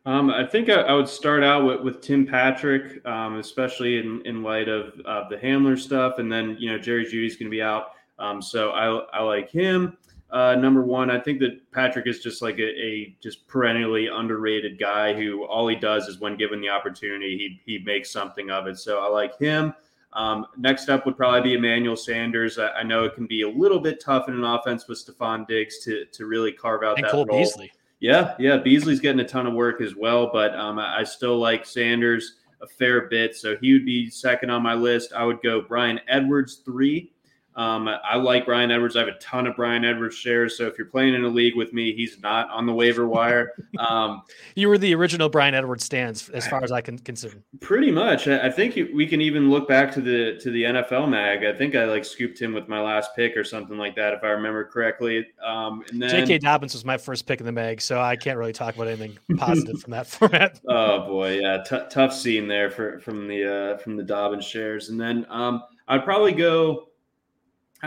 Um, I think I, I, would start out with, with Tim Patrick, um, especially in, in light of uh, the Hamler stuff. And then, you know, Jerry Jeudy's going to be out. Um, so I, I like him. Uh, number one, I think that Patrick is just like a, a, just perennially underrated guy who all he does is when given the opportunity, he he makes something of it. So I like him. Um, next up would probably be Emmanuel Sanders. I, I, know it can be a little bit tough in an offense with Stefon Diggs to to really carve out and that Cole role. Beasley. Yeah, yeah, Beasley's getting a ton of work as well, but um, I, I still like Sanders a fair bit, so he would be second on my list. I would go Bryan Edwards three. Um, I like Bryan Edwards. I have a ton of Bryan Edwards shares. So if you're playing in a league with me, he's not on the waiver wire. Um, you were the original Bryan Edwards stands, as far as I can consider. Pretty much. I think we can even look back to the to the NFL mag. I think I like scooped him with my last pick or something like that, if I remember correctly. Um, and then J.K. Dobbins was my first pick in the mag, so I can't really talk about anything positive from that format. Oh boy, yeah, T- tough scene there for from the uh, from the Dobbins shares, and then um, I'd probably go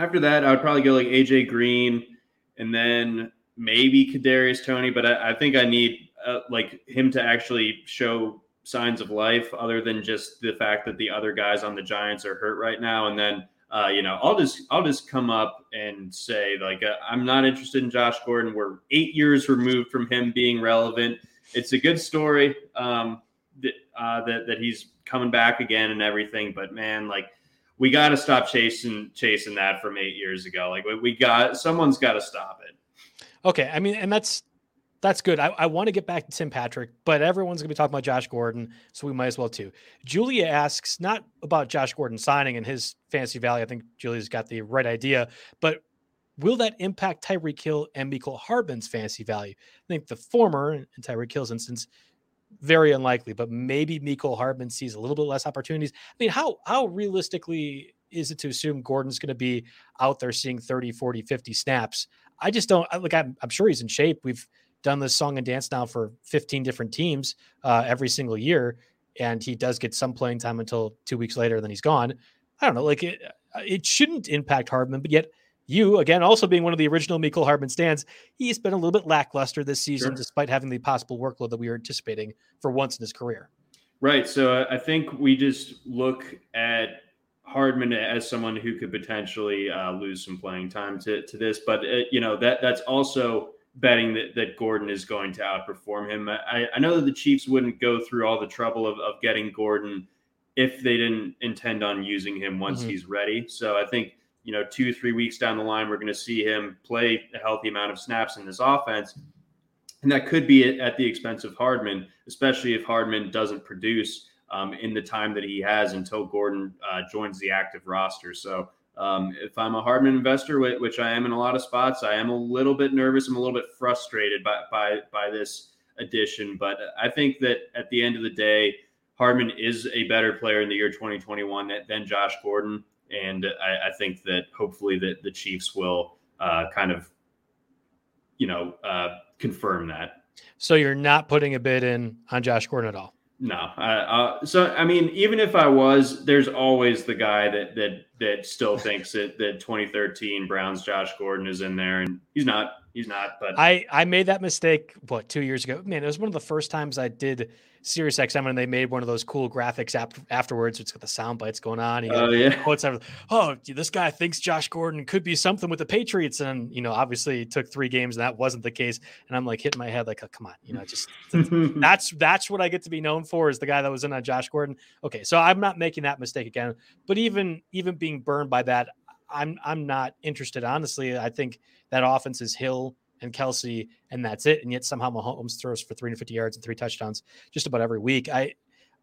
after that, I would probably go like AJ Green, and then maybe Kadarius Toney. But I, I think I need uh, like him to actually show signs of life, other than just the fact that the other guys on the Giants are hurt right now. And then uh, you know, I'll just I'll just come up and say like uh, I'm not interested in Josh Gordon. We're eight years removed from him being relevant. It's a good story um, uh, that that he's coming back again and everything. But man, like we got to stop chasing chasing that from eight years ago. Like we got someone's got to stop it. Okay, I mean, and that's that's good. I, I want to get back to Tim Patrick, but everyone's to be talking about Josh Gordon, so we might as well too. Julia asks not about Josh Gordon signing and his fantasy value. I think Julia's got the right idea, but will that impact Tyreek Hill and Mecole Hardman's fantasy value? I think the former, in Tyreek Hill's instance, very unlikely, but maybe Mecole Hardman sees a little bit less opportunities. I mean, how how realistically is it to assume Gordon's going to be out there seeing 30, 40, 50 snaps? I just don't like I'm, I'm sure he's in shape. We've done this song and dance now for 15 different teams uh, every single year and he does get some playing time until 2 weeks later then he's gone. I don't know, like it, it shouldn't impact Hardman, but yet you again also being one of the original Mecole Hardman stands, he's been a little bit lackluster this season, sure. despite having the possible workload that we were anticipating for once in his career. Right. So I think we just look at Hardman as someone who could potentially uh, lose some playing time to, to this, but uh, you know that that's also betting that, that Gordon is going to outperform him. I, I know that the Chiefs wouldn't go through all the trouble of, of getting Gordon if they didn't intend on using him once mm-hmm. he's ready. So I think you know, two, three weeks down the line, we're going to see him play a healthy amount of snaps in this offense. And that could be at the expense of Hardman, especially if Hardman doesn't produce um, in the time that he has until Gordon uh, joins the active roster. So um, if I'm a Hardman investor, which I am in a lot of spots, I am a little bit nervous. I'm a little bit frustrated by by, by this addition. But I think that at the end of the day, Hardman is a better player in the year 2021 than Josh Gordon and I, I think that hopefully that the Chiefs will uh, kind of, you know, uh, confirm that. So you're not putting a bid in on Josh Gordon at all. No. Uh, so I mean, even if I was, there's always the guy that that that still thinks that that 2013 Browns Josh Gordon is in there, and he's not. He's not. But I I made that mistake what two years ago. Man, it was one of the first times I did Sirius XM and they made one of those cool graphics ap- afterwards. It's got the sound bites going on. Oh uh, yeah. Quotes oh, this guy thinks Josh Gordon could be something with the Patriots, and you know, obviously it took three games and that wasn't the case. And I'm like hitting my head like, oh, come on, you know, just that's that's what I get to be known for is the guy that was in on Josh Gordon. Okay, so I'm not making that mistake again. But even even being burned by that, I'm I'm not interested. Honestly, I think that offense is Hill and Kelsey, and that's it. And yet somehow Mahomes throws for 350 yards and three touchdowns just about every week. I,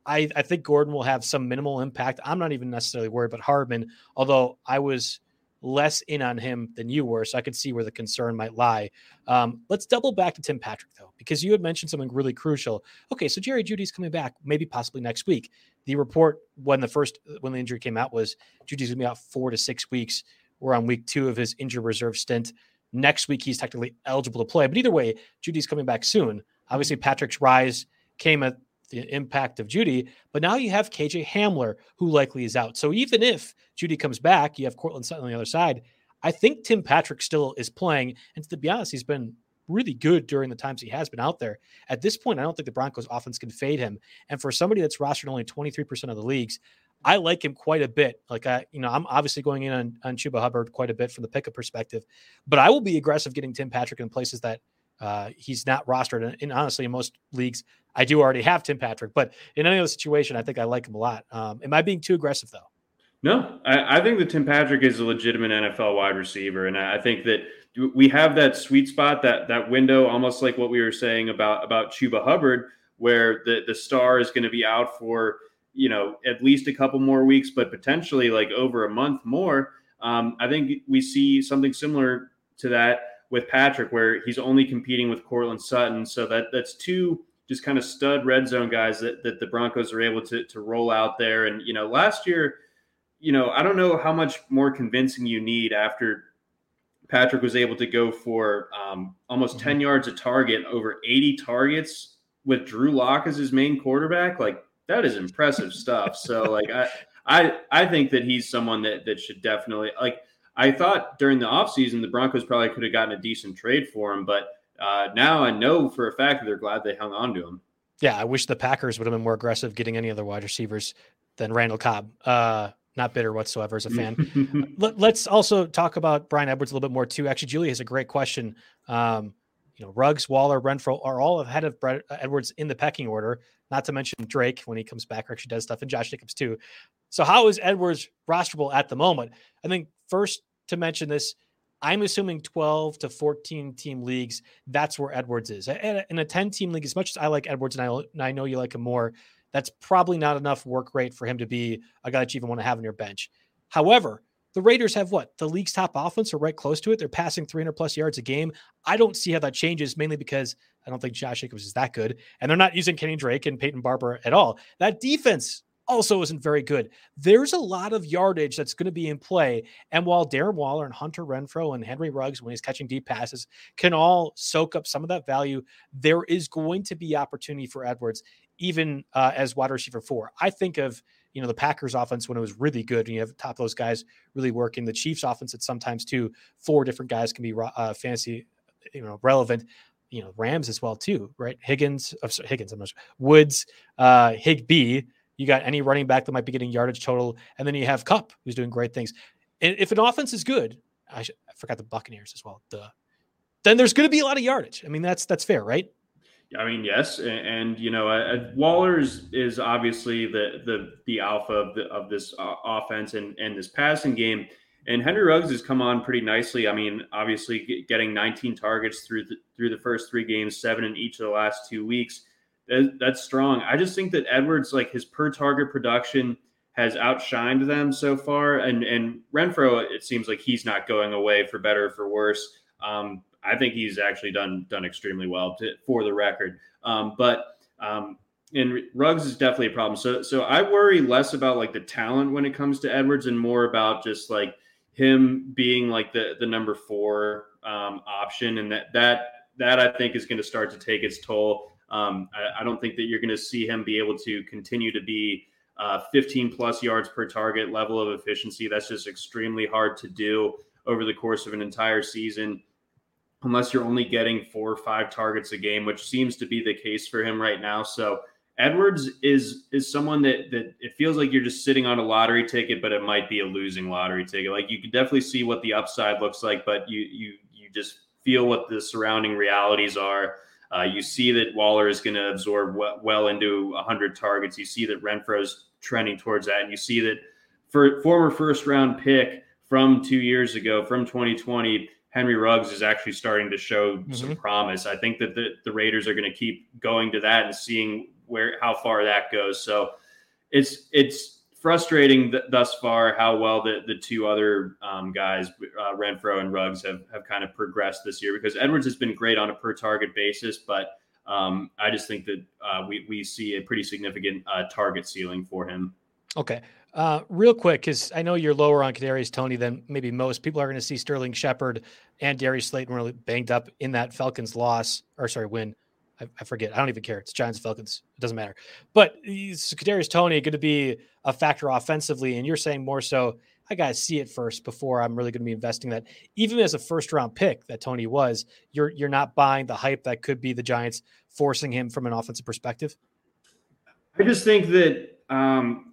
I, I think Gordon will have some minimal impact. I'm not even necessarily worried about Hardman, although I was less in on him than you were, so I could see where the concern might lie. Um, let's double back to Tim Patrick though, because you had mentioned something really crucial. Okay, so Jerry Jeudy's coming back, maybe possibly next week. The report when the first when the injury came out was Jeudy's gonna be out four to six weeks. We're on week two of his injured reserve stint. Next week, he's technically eligible to play. But either way, Jeudy's coming back soon. Obviously, Patrick's rise came at the impact of Jeudy. but now you have KJ Hamler, who likely is out. So even if Jeudy comes back, you have Courtland Sutton on the other side. I think Tim Patrick still is playing. And to be honest, he's been really good during the times he has been out there. At this point, I don't think the Broncos offense can fade him. And for somebody that's rostered only 23% of the leagues, I like him quite a bit. Like I, you know, I'm obviously going in on, on Chuba Hubbard quite a bit from the pickup perspective, but I will be aggressive getting Tim Patrick in places that uh, he's not rostered. And, and, honestly, in most leagues, I do already have Tim Patrick, but in any other situation, I think I like him a lot. Um, am I being too aggressive though? No, I, I, think that Tim Patrick is a legitimate NFL wide receiver, and I think that we have that sweet spot, that that window, almost like what we were saying about about Chuba Hubbard, where the the star is going to be out for you know at least a couple more weeks, but potentially like over a month more. Um, I think we see something similar to that with Patrick, where he's only competing with Courtland Sutton. So that that's two just kind of stud red zone guys that, that the Broncos are able to to roll out there. And you know, last year you know, I don't know how much more convincing you need after Patrick was able to go for um, almost mm-hmm. 10 yards a target, over 80 targets with Drew Lock as his main quarterback. Like that is impressive stuff. So like I I I think that he's someone that that should definitely like I thought during the offseason the Broncos probably could have gotten a decent trade for him, but uh, now I know for a fact that they're glad they hung on to him. Yeah, I wish the Packers would have been more aggressive getting any other wide receivers than Randall Cobb. Uh, not bitter whatsoever as a fan. Let, us also talk about Bryan Edwards a little bit more too. Actually, Julie has a great question. Um, you know, Ruggs, Waller, Renfrow are all ahead of Brett Edwards in the pecking order. Not to mention Drake when he comes back or actually does stuff, and Josh Jacobs too. So, how is Edwards rosterable at the moment? I think first to mention this, I'm assuming 12 to 14 team leagues. That's where Edwards is. In a 10 team league, as much as I like Edwards and I, and I know you like him more, that's probably not enough work rate for him to be a guy that you even want to have on your bench. However, the Raiders have what? The league's top offense or right close to it. They're passing 300 plus yards a game. I don't see how that changes, mainly because I don't think Josh Jacobs is that good. And they're not using Kenny Drake and Peyton Barber at all. That defense also isn't very good. There's a lot of yardage that's going to be in play. And while Darren Waller and Hunter Renfrow and Henry Ruggs, when he's catching deep passes, can all soak up some of that value, there is going to be opportunity for Edwards even uh, as wide receiver four. I think of you know the Packers offense when it was really good and you have top those guys really working. The Chiefs offense at sometimes too four different guys can be uh, fantasy you know relevant. You know Rams as well too, right? Higgins, oh, sorry, Higgins, I'm not sure. Woods, uh, Higbee. You got any running back that might be getting yardage total, and then you have Kupp, who's doing great things. And if an offense is good, I, should, I forgot the Buccaneers as well. Duh. Then there's going to be a lot of yardage. I mean that's that's fair, right? I mean, yes, and, and you know, uh, Waller is, is obviously the the the alpha of the, of this uh, offense and and this passing game. And Henry Ruggs has come on pretty nicely. I mean, obviously getting 19 targets through the, through the first three games, seven in each of the last two weeks. That, that's strong. I just think that Edwards, like his per target production, has outshined them so far. And and Renfrow, it seems like he's not going away for better or for worse. Um, I think he's actually done done extremely well to, for the record. Um, but um, and Ruggs is definitely a problem. So so I worry less about like the talent when it comes to Edwards and more about just like him being like the the number four um, option, and that that that I think is going to start to take its toll. Um, I, I, don't think that you're going to see him be able to continue to be uh, 15 plus yards per target level of efficiency. That's just extremely hard to do over the course of an entire season unless you're only getting four or five targets a game, which seems to be the case for him right now. So Edwards is is someone that that it feels like you're just sitting on a lottery ticket, but it might be a losing lottery ticket. Like you can definitely see what the upside looks like, but you you you just feel what the surrounding realities are. Uh, you see that Waller is going to absorb well, well into 100 targets. You see that Renfrow's trending towards that, and you see that for former first round pick from two years ago, from 2020, Henry Ruggs is actually starting to show mm-hmm. some promise. I think that the, the Raiders are going to keep going to that and seeing where how far that goes. So it's it's frustrating th- thus far how well the the two other um, guys, uh, Renfrow and Ruggs, have have kind of progressed this year because Edwards has been great on a per target basis, but um, I just think that uh, we we see a pretty significant uh, target ceiling for him. Okay. Uh, real quick, because I know you're lower on Kadarius Toney than maybe most people are going to see Sterling Shepard and Darius Slayton really banged up in that Falcons loss or sorry win. I, I forget. I don't even care. It's Giants Falcons. It doesn't matter. But Kadarius Toney going to be a factor offensively, and you're saying more so. I got to see it first before I'm really going to be investing that. Even as a first round pick that Toney was, you're you're not buying the hype that could be the Giants forcing him from an offensive perspective. I just think that um,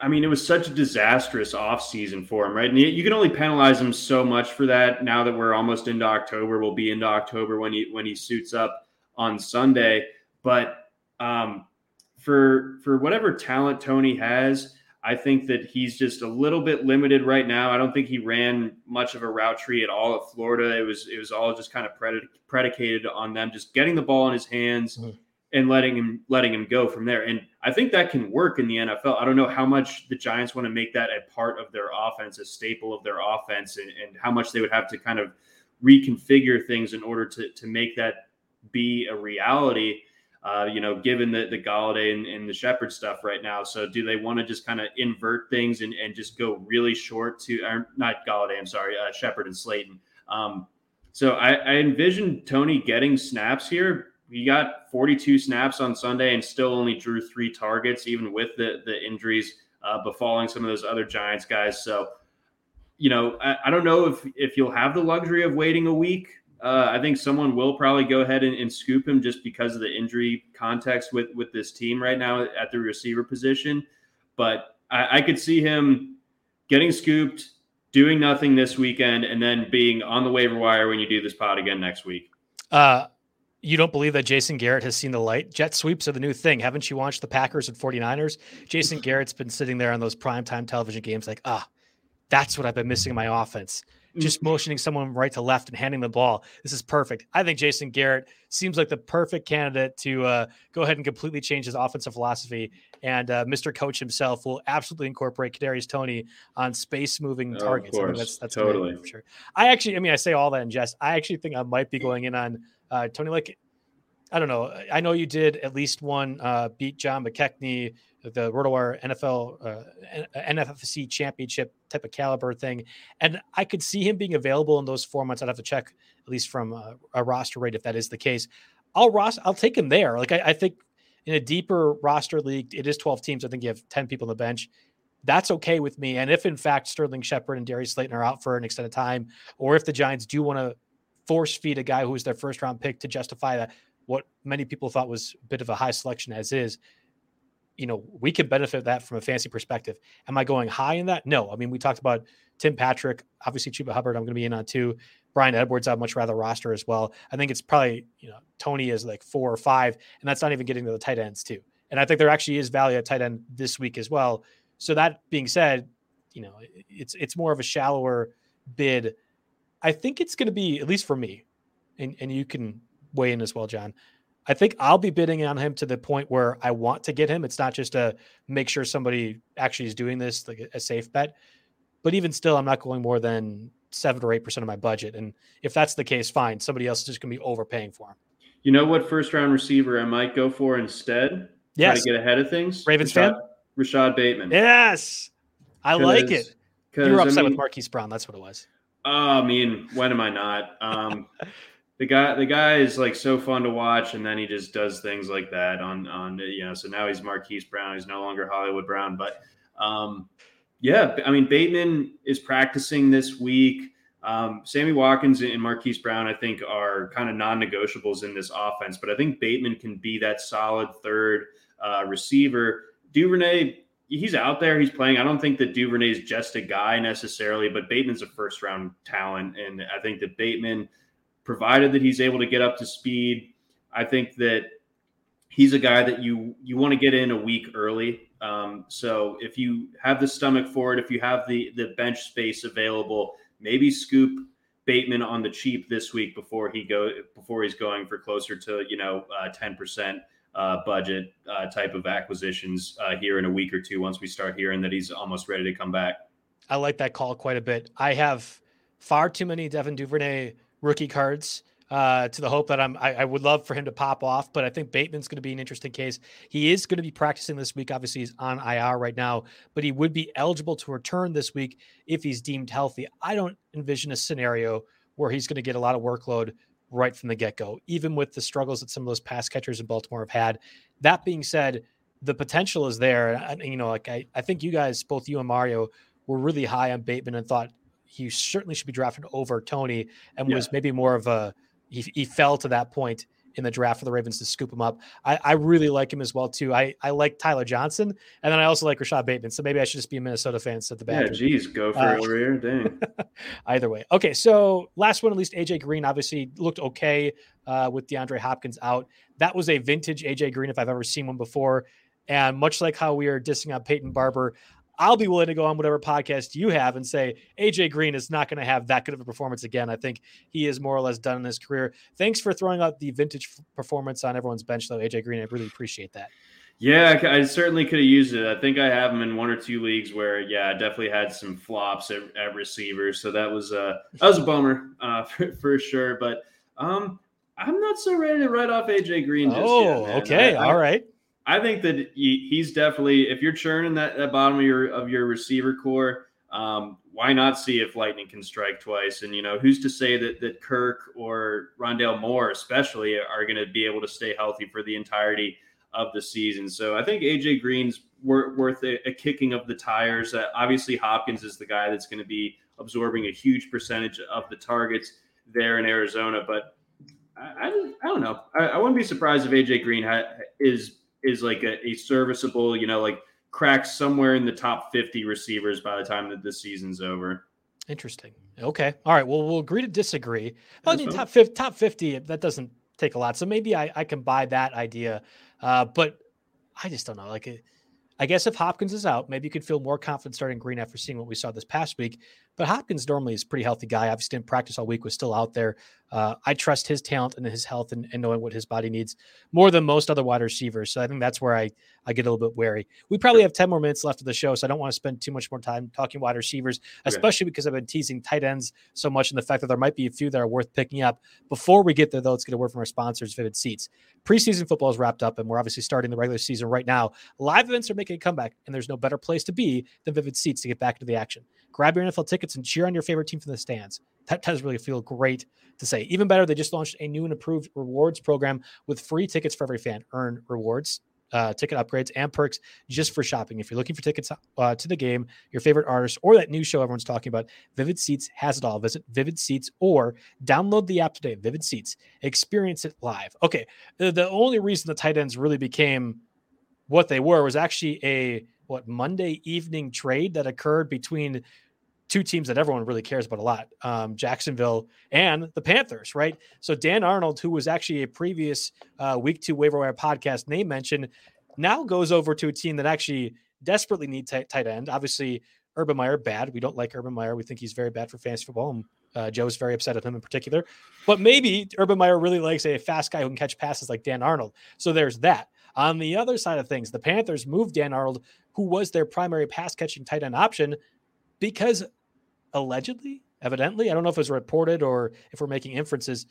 I mean, it was such a disastrous offseason for him, right? And you can only penalize him so much for that. Now that we're almost into October, we'll be into October when he when he suits up on Sunday. But um, for for whatever talent Toney has, I, think that he's just a little bit limited right now. I don't think he ran much of a route tree at all at Florida. It was it was all just kind of predicated on them just getting the ball in his hands mm-hmm. and letting him letting him go from there. And I think that can work in the NFL. I don't know how much the Giants want to make that a part of their offense, a staple of their offense, and, and how much they would have to kind of reconfigure things in order to to make that be a reality uh, you know, given the, the Golladay and, and the Shepard stuff right now. So do they want to just kind of invert things and, and just go really short to, or not Golladay, I'm sorry, uh, Shepard and Slayton. Um, so I, I envision Toney getting snaps here. He got 42 snaps on Sunday and still only drew three targets, even with the, the injuries uh, befalling some of those other Giants guys. So, you know, I, I don't know if, if you'll have the luxury of waiting a week uh, I think someone will probably go ahead and, and, scoop him just because of the injury context with with this team right now at the receiver position. But I, I could see him getting scooped, doing nothing this weekend, and then being on the waiver wire when you do this pod again next week. Uh, you don't believe that Jason Garrett has seen the light? Jet sweeps are the new thing. Haven't you watched the Packers and 49ers? Jason Garrett's been sitting there on those primetime television games like, ah, that's what I've been missing in my offense just motioning someone right to left and handing the ball. This is perfect. I think Jason Garrett seems like the perfect candidate to uh, go ahead and completely change his offensive philosophy. And uh, Mr. Coach himself will absolutely incorporate Kadarius Toney on space moving oh, targets. I mean, that's that's totally for sure. I actually, I mean, I say all that in jest. I actually think I might be going in on uh, Toney. Like, I don't know. I know you did at least one uh, beat John McKechnie the RotoWire NFL uh, NFFC championship type of caliber thing. And I could see him being available in those four months. I'd have to check at least from a, a roster rate if that is the case. I'll roster, I'll take him there. Like I, I, think in a deeper roster league, it is 12 teams. I think you have 10 people on the bench. That's okay with me. And if in fact Sterling Shepard and Darius Slayton are out for an extended time, or if the Giants do want to force feed a guy who's their first round pick to justify that what many people thought was a bit of a high selection as is, you know, we could benefit that from a fancy perspective. Am I going high in that? No. I mean, we talked about Tim Patrick, obviously Chuba Hubbard. I'm going to be in on two. Bryan Edwards, I'd much rather roster as well. I think it's probably, you know, Toney is like four or five, and that's not even getting to the tight ends too. And I think there actually is value at tight end this week as well. So that being said, you know, it's it's more of a shallower bid. I think it's going to be at least for me, and and you can weigh in as well, John. I think I'll be bidding on him to the point where I want to get him. It's not just to make sure somebody actually is doing this, like a safe bet. But even still, I'm not going more than seven or eight percent of my budget. And if that's the case, fine. Somebody else is just going to be overpaying for him. You know what first round receiver I might go for instead? Yes. Try to get ahead of things. Ravens Rashod, fan? Rashod Bateman. Yes. I like it. You were upset I mean, with Marquise Brown. That's what it was. Oh, I mean, when am I not? Um, the guy the guy is like so fun to watch and then he just does things like that on on you know so now he's Marquise Brown. He's no longer Hollywood Brown but um yeah I mean Bateman is practicing this week. Um, Sammy Watkins and Marquise Brown I think are kind of non-negotiables in this offense but I think Bateman can be that solid third uh, receiver. Duvernay he's out there he's playing. I don't think that Duvernay is just a guy necessarily but Bateman's a first round talent and I think that Bateman provided that he's able to get up to speed. I think that he's a guy that you you want to get in a week early. Um, so if you have the stomach for it, if you have the the bench space available, maybe scoop Bateman on the cheap this week before he go before he's going for closer to you know uh, ten percent uh, budget uh, type of acquisitions uh, here in a week or two. Once we start hearing that he's almost ready to come back, I like that call quite a bit. I have far too many Devin Duvernay rookie cards uh, to the hope that I'm, I, I, would love for him to pop off, but I think Bateman's going to be an interesting case. He is going to be practicing this week. Obviously, he's on IR right now, but he would be eligible to return this week if he's deemed healthy. I don't envision a scenario where he's going to get a lot of workload right from the get go, even with the struggles that some of those pass catchers in Baltimore have had. That being said, the potential is there. And, you know, like I, I think you guys, both you and Mario, were really high on Bateman and thought he certainly should be drafted over Toney and yeah. was maybe more of a he, he fell to that point in the draft for the Ravens to scoop him up. I, I really like him as well too. I, I like Tyler Johnson and then I also like Rashod Bateman. So maybe I should just be a Minnesota fan at the back. Yeah, geez, go for uh, over here. Dang. either way. Okay, so last one at least AJ Green obviously looked okay uh, with DeAndre Hopkins out. That was a vintage AJ Green if I've ever seen one before. And much like how we are dissing on Peyton Barber, I'll be willing to go on whatever podcast you have and say AJ Green is not going to have that good of a performance again. I think he is more or less done in his career. Thanks for throwing out the vintage performance on everyone's bench, though, AJ Green. I really appreciate that. Yeah, I certainly could have used it. I think I have him in one or two leagues where, yeah, I definitely had some flops at, at receivers. So that was a that was a bummer uh, for, for sure. But um, I'm not so ready to write off AJ Green. Just oh, yet, okay, I, all right. I think that he's definitely if you're churning that, that bottom of your of your receiver core, um, why not see if lightning can strike twice? And you know, who's to say that that Kirk or Rondale Moore, especially, are going to be able to stay healthy for the entirety of the season? So I think AJ Green's worth a, a kicking of the tires. Uh, obviously, Hopkins is the guy that's going to be absorbing a huge percentage of the targets there in Arizona, but I, I, I don't know. I, I, wouldn't be surprised if AJ Green ha- is is like a, a, serviceable, you know, like cracks somewhere in the top 50 receivers by the time that the season's over. Interesting. Okay. All right. Well, we'll agree to disagree. Well, I mean, top 50, top 50, that doesn't take a lot. So maybe I, I can buy that idea. Uh, but I just don't know. Like, I guess if Hopkins is out, maybe you could feel more confident starting Green after seeing what we saw this past week. But Hopkins normally is a pretty healthy guy. Obviously, didn't practice all week, was still out there. Uh, I trust his talent and his health and, and, knowing what his body needs more than most other wide receivers. So I think that's where I, I get a little bit wary. We probably have 10 more minutes left of the show, so I don't want to spend too much more time talking wide receivers, especially okay. because I've been teasing tight ends so much and the fact that there might be a few that are worth picking up. Before we get there, though, let's get a word from our sponsors, Vivid Seats. Preseason football is wrapped up, and we're obviously starting the regular season right now. Live events are making a comeback, and there's no better place to be than Vivid Seats to get back into the action. Grab your NFL tickets and cheer on your favorite team from the stands. That does really feel great to say. Even better, they just launched a new and approved rewards program with free tickets for every fan. Earn rewards, uh, ticket upgrades, and perks just for shopping. If you're looking for tickets uh, to the game, your favorite artist, or that new show everyone's talking about, Vivid Seats has it all. Visit Vivid Seats or download the app today. Vivid Seats, experience it live. Okay, the, the only reason the tight ends really became what they were was actually a what Monday evening trade that occurred between two teams that everyone really cares about a lot um, Jacksonville and the Panthers, right? So, Dan Arnold, who was actually a previous uh, week two waiver wire podcast name mentioned, now goes over to a team that actually desperately need t- tight end. Obviously, Urban Meyer, bad. We don't like Urban Meyer. We think he's very bad for fantasy football. And uh, Joe's very upset at him in particular. But maybe Urban Meyer really likes a fast guy who can catch passes like Dan Arnold. So there's that. On the other side of things, the Panthers moved Dan Arnold, who was their primary pass catching tight end option, because allegedly, evidently, I don't know if it was reported or if we're making inferences.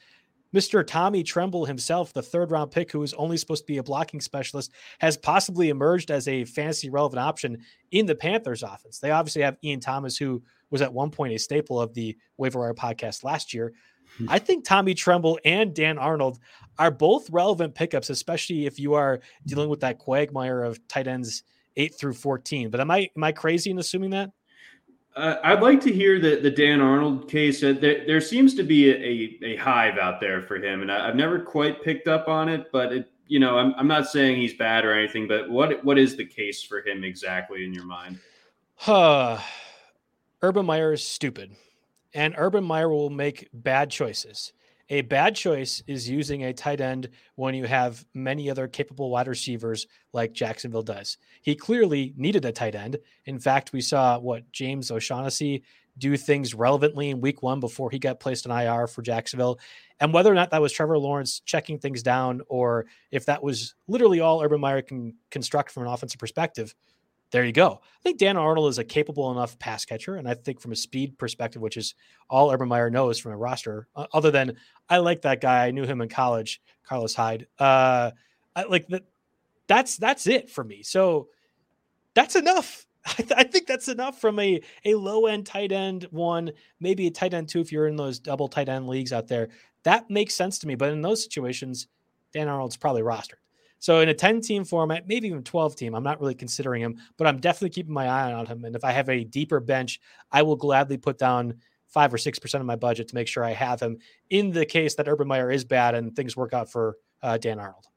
Mr. Tommy Tremble himself, the third round pick, who was only supposed to be a blocking specialist, has possibly emerged as a fantasy relevant option in the Panthers offense. They obviously have Ian Thomas, who was at one point a staple of the waiver wire podcast last year. Hmm. I think Tommy Tremble and Dan Arnold are both relevant pickups, especially if you are dealing with that quagmire of tight ends eight through 14. But am I am I crazy in assuming that? Uh, I'd like to hear the, the Dan Arnold case. Uh, there, there seems to be a, a, a, hive out there for him, and I, have never quite picked up on it. But it, you know, I'm, I'm not saying he's bad or anything. But what what is the case for him exactly in your mind? Huh. Urban Meyer is stupid, and Urban Meyer will make bad choices. A bad choice is using a tight end when you have many other capable wide receivers like Jacksonville does. He clearly needed a tight end. In fact, we saw what James O'Shaughnessy do things relevantly in week one before he got placed on IR for Jacksonville. And whether or not that was Trevor Lawrence checking things down or if that was literally all Urban Meyer can construct from an offensive perspective, there you go. I think Dan Arnold is a capable enough pass catcher, and I think from a speed perspective, which is all Urban Meyer knows from a roster, uh, other than I like that guy. I knew him in college, Carlos Hyde. Uh, I, like that. That's that's it for me. So that's enough. I, th- I, think that's enough from a a low end tight end one, maybe a tight end two if you're in those double tight end leagues out there. That makes sense to me. But in those situations, Dan Arnold's probably rostered. So in a 10 team format, maybe even 12 team, I'm not really considering him, but I'm definitely keeping my eye on him. And if I have a deeper bench, I will gladly put down five or six percent of my budget to make sure I have him in the case that Urban Meyer is bad and things work out for uh, Dan Arnold.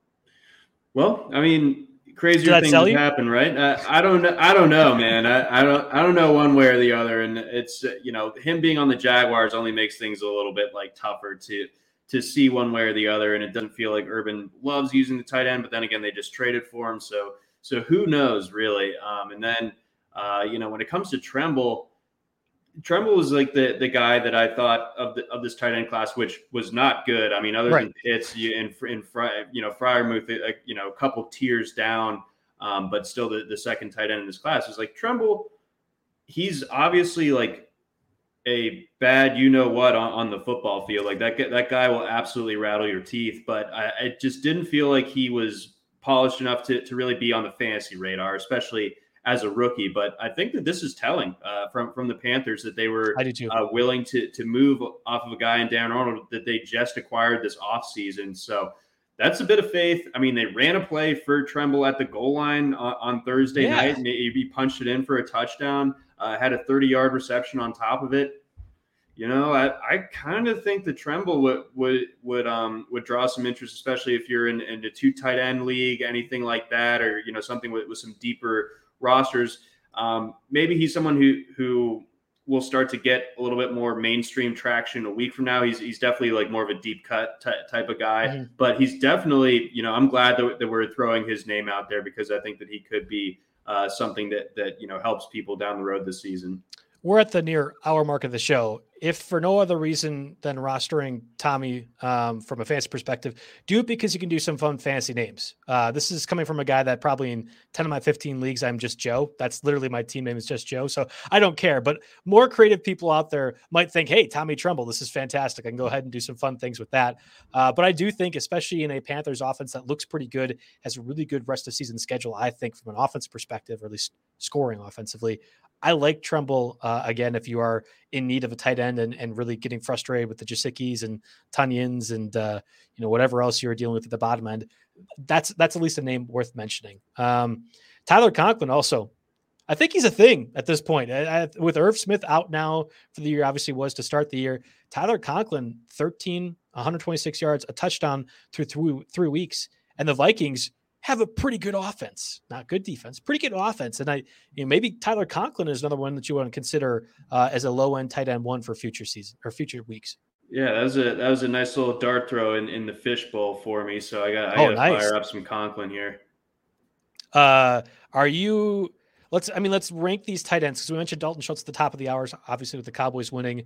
Well, I mean, crazier things happen, right? Uh, I don't know. I don't know, man. I, I, don't. I don't know one way or the other. And it's you know him being on the Jaguars only makes things a little bit like tougher to to see one way or the other. And it doesn't feel like Urban loves using the tight end, but then again, they just traded for him. So, so who knows really? Um, and then, uh, you know, when it comes to Tremble, Tremble was like the the guy that I thought of the of this tight end class, which was not good. I mean, other right. than Pitts in in you know Freiermuth, like you know, a couple tiers down, um, but still the the second tight end in this class is like Tremble. He's obviously like a bad you know what on, on, the football field. Like that that guy will absolutely rattle your teeth. But I, I just didn't feel like he was polished enough to to really be on the fantasy radar, especially as a rookie. But I think that this is telling uh, from from the Panthers that they were uh, willing to to move off of a guy in Dan Arnold that they just acquired this offseason. So that's a bit of faith. I mean, they ran a play for Tremble at the goal line on, on Thursday yeah. night, and he, he punched it in for a touchdown. Uh, had a 30 yard reception on top of it. You know, I, I kind of think the Tremble would would would um would draw some interest, especially if you're in, in a two tight end league, anything like that, or you know something with, with some deeper rosters. Um, maybe he's someone who who will start to get a little bit more mainstream traction a week from now. He's he's definitely like more of a deep cut t- type of guy, mm-hmm. but he's definitely you know I'm glad that, that we're throwing his name out there because I think that he could be uh, something that that you know helps people down the road this season we're at the near hour mark of the show. If for no other reason than rostering Tommy um, from a fantasy perspective, do it because you can do some fun fantasy names. Uh, this is coming from a guy that probably in 10 of my 15 leagues, I'm just Joe. That's literally my team name is just Joe. So I don't care. But more creative people out there might think, hey, Tommy Tremble, this is fantastic. I can go ahead and do some fun things with that. Uh, but I do think, especially in a Panthers offense that looks pretty good, has a really good rest of season schedule, I think, from an offense perspective, or at least scoring offensively. I like Tremble uh, again if you are in need of a tight end and, and really getting frustrated with the Gesicki's and Tonyans and uh, you know whatever else you're dealing with at the bottom end. That's that's at least a name worth mentioning. Um, Tyler Conklin also, I think he's a thing at this point. I, I, with Irv Smith out now for the year, obviously was to start the year. Tyler Conklin, 13, 126 yards, a touchdown through three, three weeks, and the Vikings have a pretty good offense, not good defense, pretty good offense. And I, you know, maybe Tyler Conklin is another one that you want to consider uh, as a low end tight end one for future season or future weeks. Yeah, that was a that was a nice little dart throw in, in the fishbowl for me. So I got I oh, got to nice. fire up some Conklin here. Uh, are you? Let's. I mean, let's rank these tight ends because we mentioned Dalton Schultz at the top of the hours, obviously with the Cowboys winning.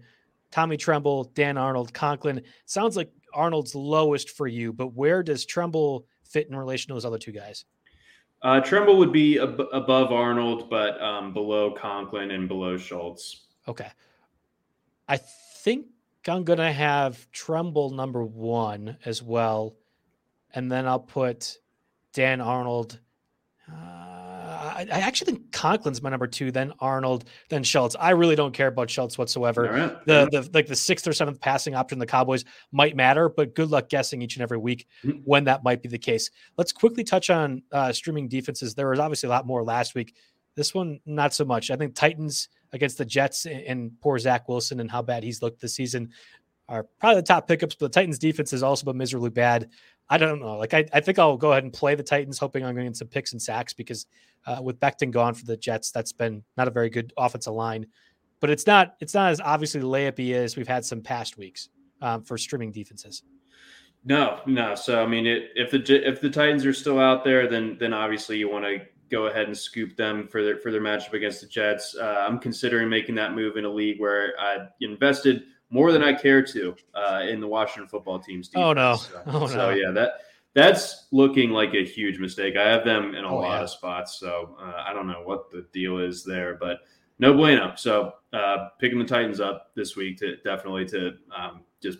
Tommy Tremble, Dan Arnold, Conklin. Sounds like Arnold's lowest for you, but where does Tremble? Fit in relation to those other two guys? Uh, Tremble would be ab- above Arnold, but um, below Conklin and below Schultz. Okay. I think I'm going to have Tremble number one as well. And then I'll put Dan Arnold. Uh, I, I, actually think Conklin's my number two, then Arnold, then Schultz. I really don't care about Schultz whatsoever. Right. The the like the sixth or seventh passing option the Cowboys might matter, but good luck guessing each and every week mm-hmm. when that might be the case. Let's quickly touch on uh, streaming defenses. There was obviously a lot more last week. This one, not so much. I think Titans against the Jets and, and poor Zach Wilson and how bad he's looked this season are probably the top pickups, but the Titans defense has also been miserably bad. I don't know. Like I, I think I'll go ahead and play the Titans, hoping I'm going to get some picks and sacks because uh, with Becton gone for the Jets, that's been not a very good offensive line. But it's not it's not as obviously layupy as we've had some past weeks um, for streaming defenses. No, no. So I mean, it, if the if the Titans are still out there, then then obviously you want to go ahead and scoop them for their for their matchup against the Jets. Uh, I'm considering making that move in a league where I invested more than I care to uh, in the Washington football team's defense. Oh no! So, oh so, no! yeah, that that's looking like a huge mistake. I have them in a oh, lot yeah. of spots, so uh, I don't know what the deal is there, but no bueno. So uh, picking the Titans up this week to definitely to um, just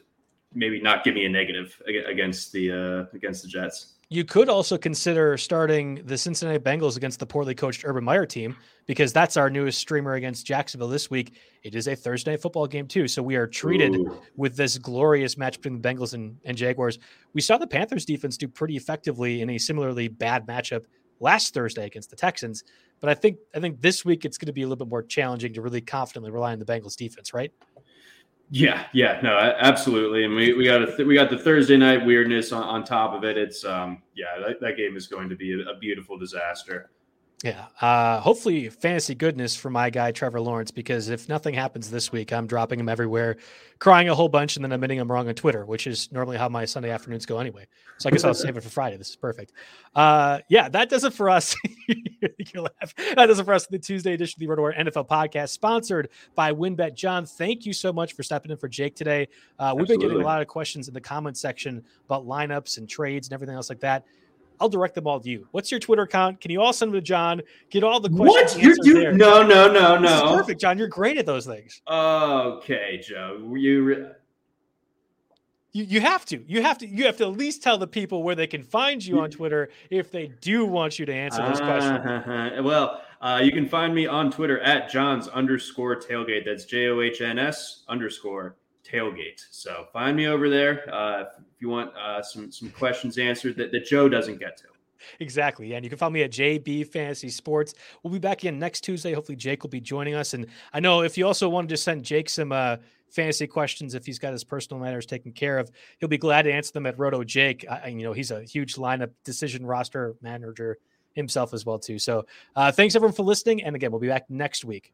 maybe not give me a negative against the uh, against the Jets. You could also consider starting the Cincinnati Bengals against the poorly coached Urban Meyer team because that's our newest streamer against Jacksonville this week. It is a Thursday football game too, so we are treated Ooh. with this glorious match between the Bengals and, and Jaguars. We saw the Panthers defense do pretty effectively in a similarly bad matchup last Thursday against the Texans, but I think I think this week it's going to be a little bit more challenging to really confidently rely on the Bengals defense, right? Yeah, yeah, no, absolutely, and we, we got a th- we got the Thursday night weirdness on, on top of it. It's um, yeah, that, that game is going to be a, a beautiful disaster. Yeah. Uh, hopefully, fantasy goodness for my guy, Trevor Lawrence, because if nothing happens this week, I'm dropping him everywhere, crying a whole bunch, and then admitting I'm wrong on Twitter, which is normally how my Sunday afternoons go anyway. So I guess I'll save it for Friday. This is perfect. Uh, yeah, that does it for us. that does it for us. The Tuesday edition of the RotoWire NFL podcast, sponsored by WynnBET. John, thank you so much for stepping in for Jake today. Uh, we've been getting a lot of questions in the comment section about lineups and trades and everything else like that. I'll direct them all to you. What's your Twitter account? Can you all send them to John? Get all the questions. What? You, you, there. No, no, no, no. perfect, John. You're great at those things. Okay, Joe. You, re- you you have to. You have to. You have to at least tell the people where they can find you on Twitter if they do want you to answer those uh, questions. well, uh, you can find me on Twitter at Johns underscore tailgate. That's J O H N S underscore tailgate. So find me over there uh, if you want uh, some some questions answered that, that Joe doesn't get to. Exactly. And you can find me at JB Fantasy Sports. We'll be back again next Tuesday. Hopefully, Jake will be joining us. And I know if you also wanted to send Jake some uh, fantasy questions, if he's got his personal matters taken care of, he'll be glad to answer them at Roto Jake. I, you know, he's a huge lineup decision roster manager himself as well too. So, uh, thanks everyone for listening. And again, we'll be back next week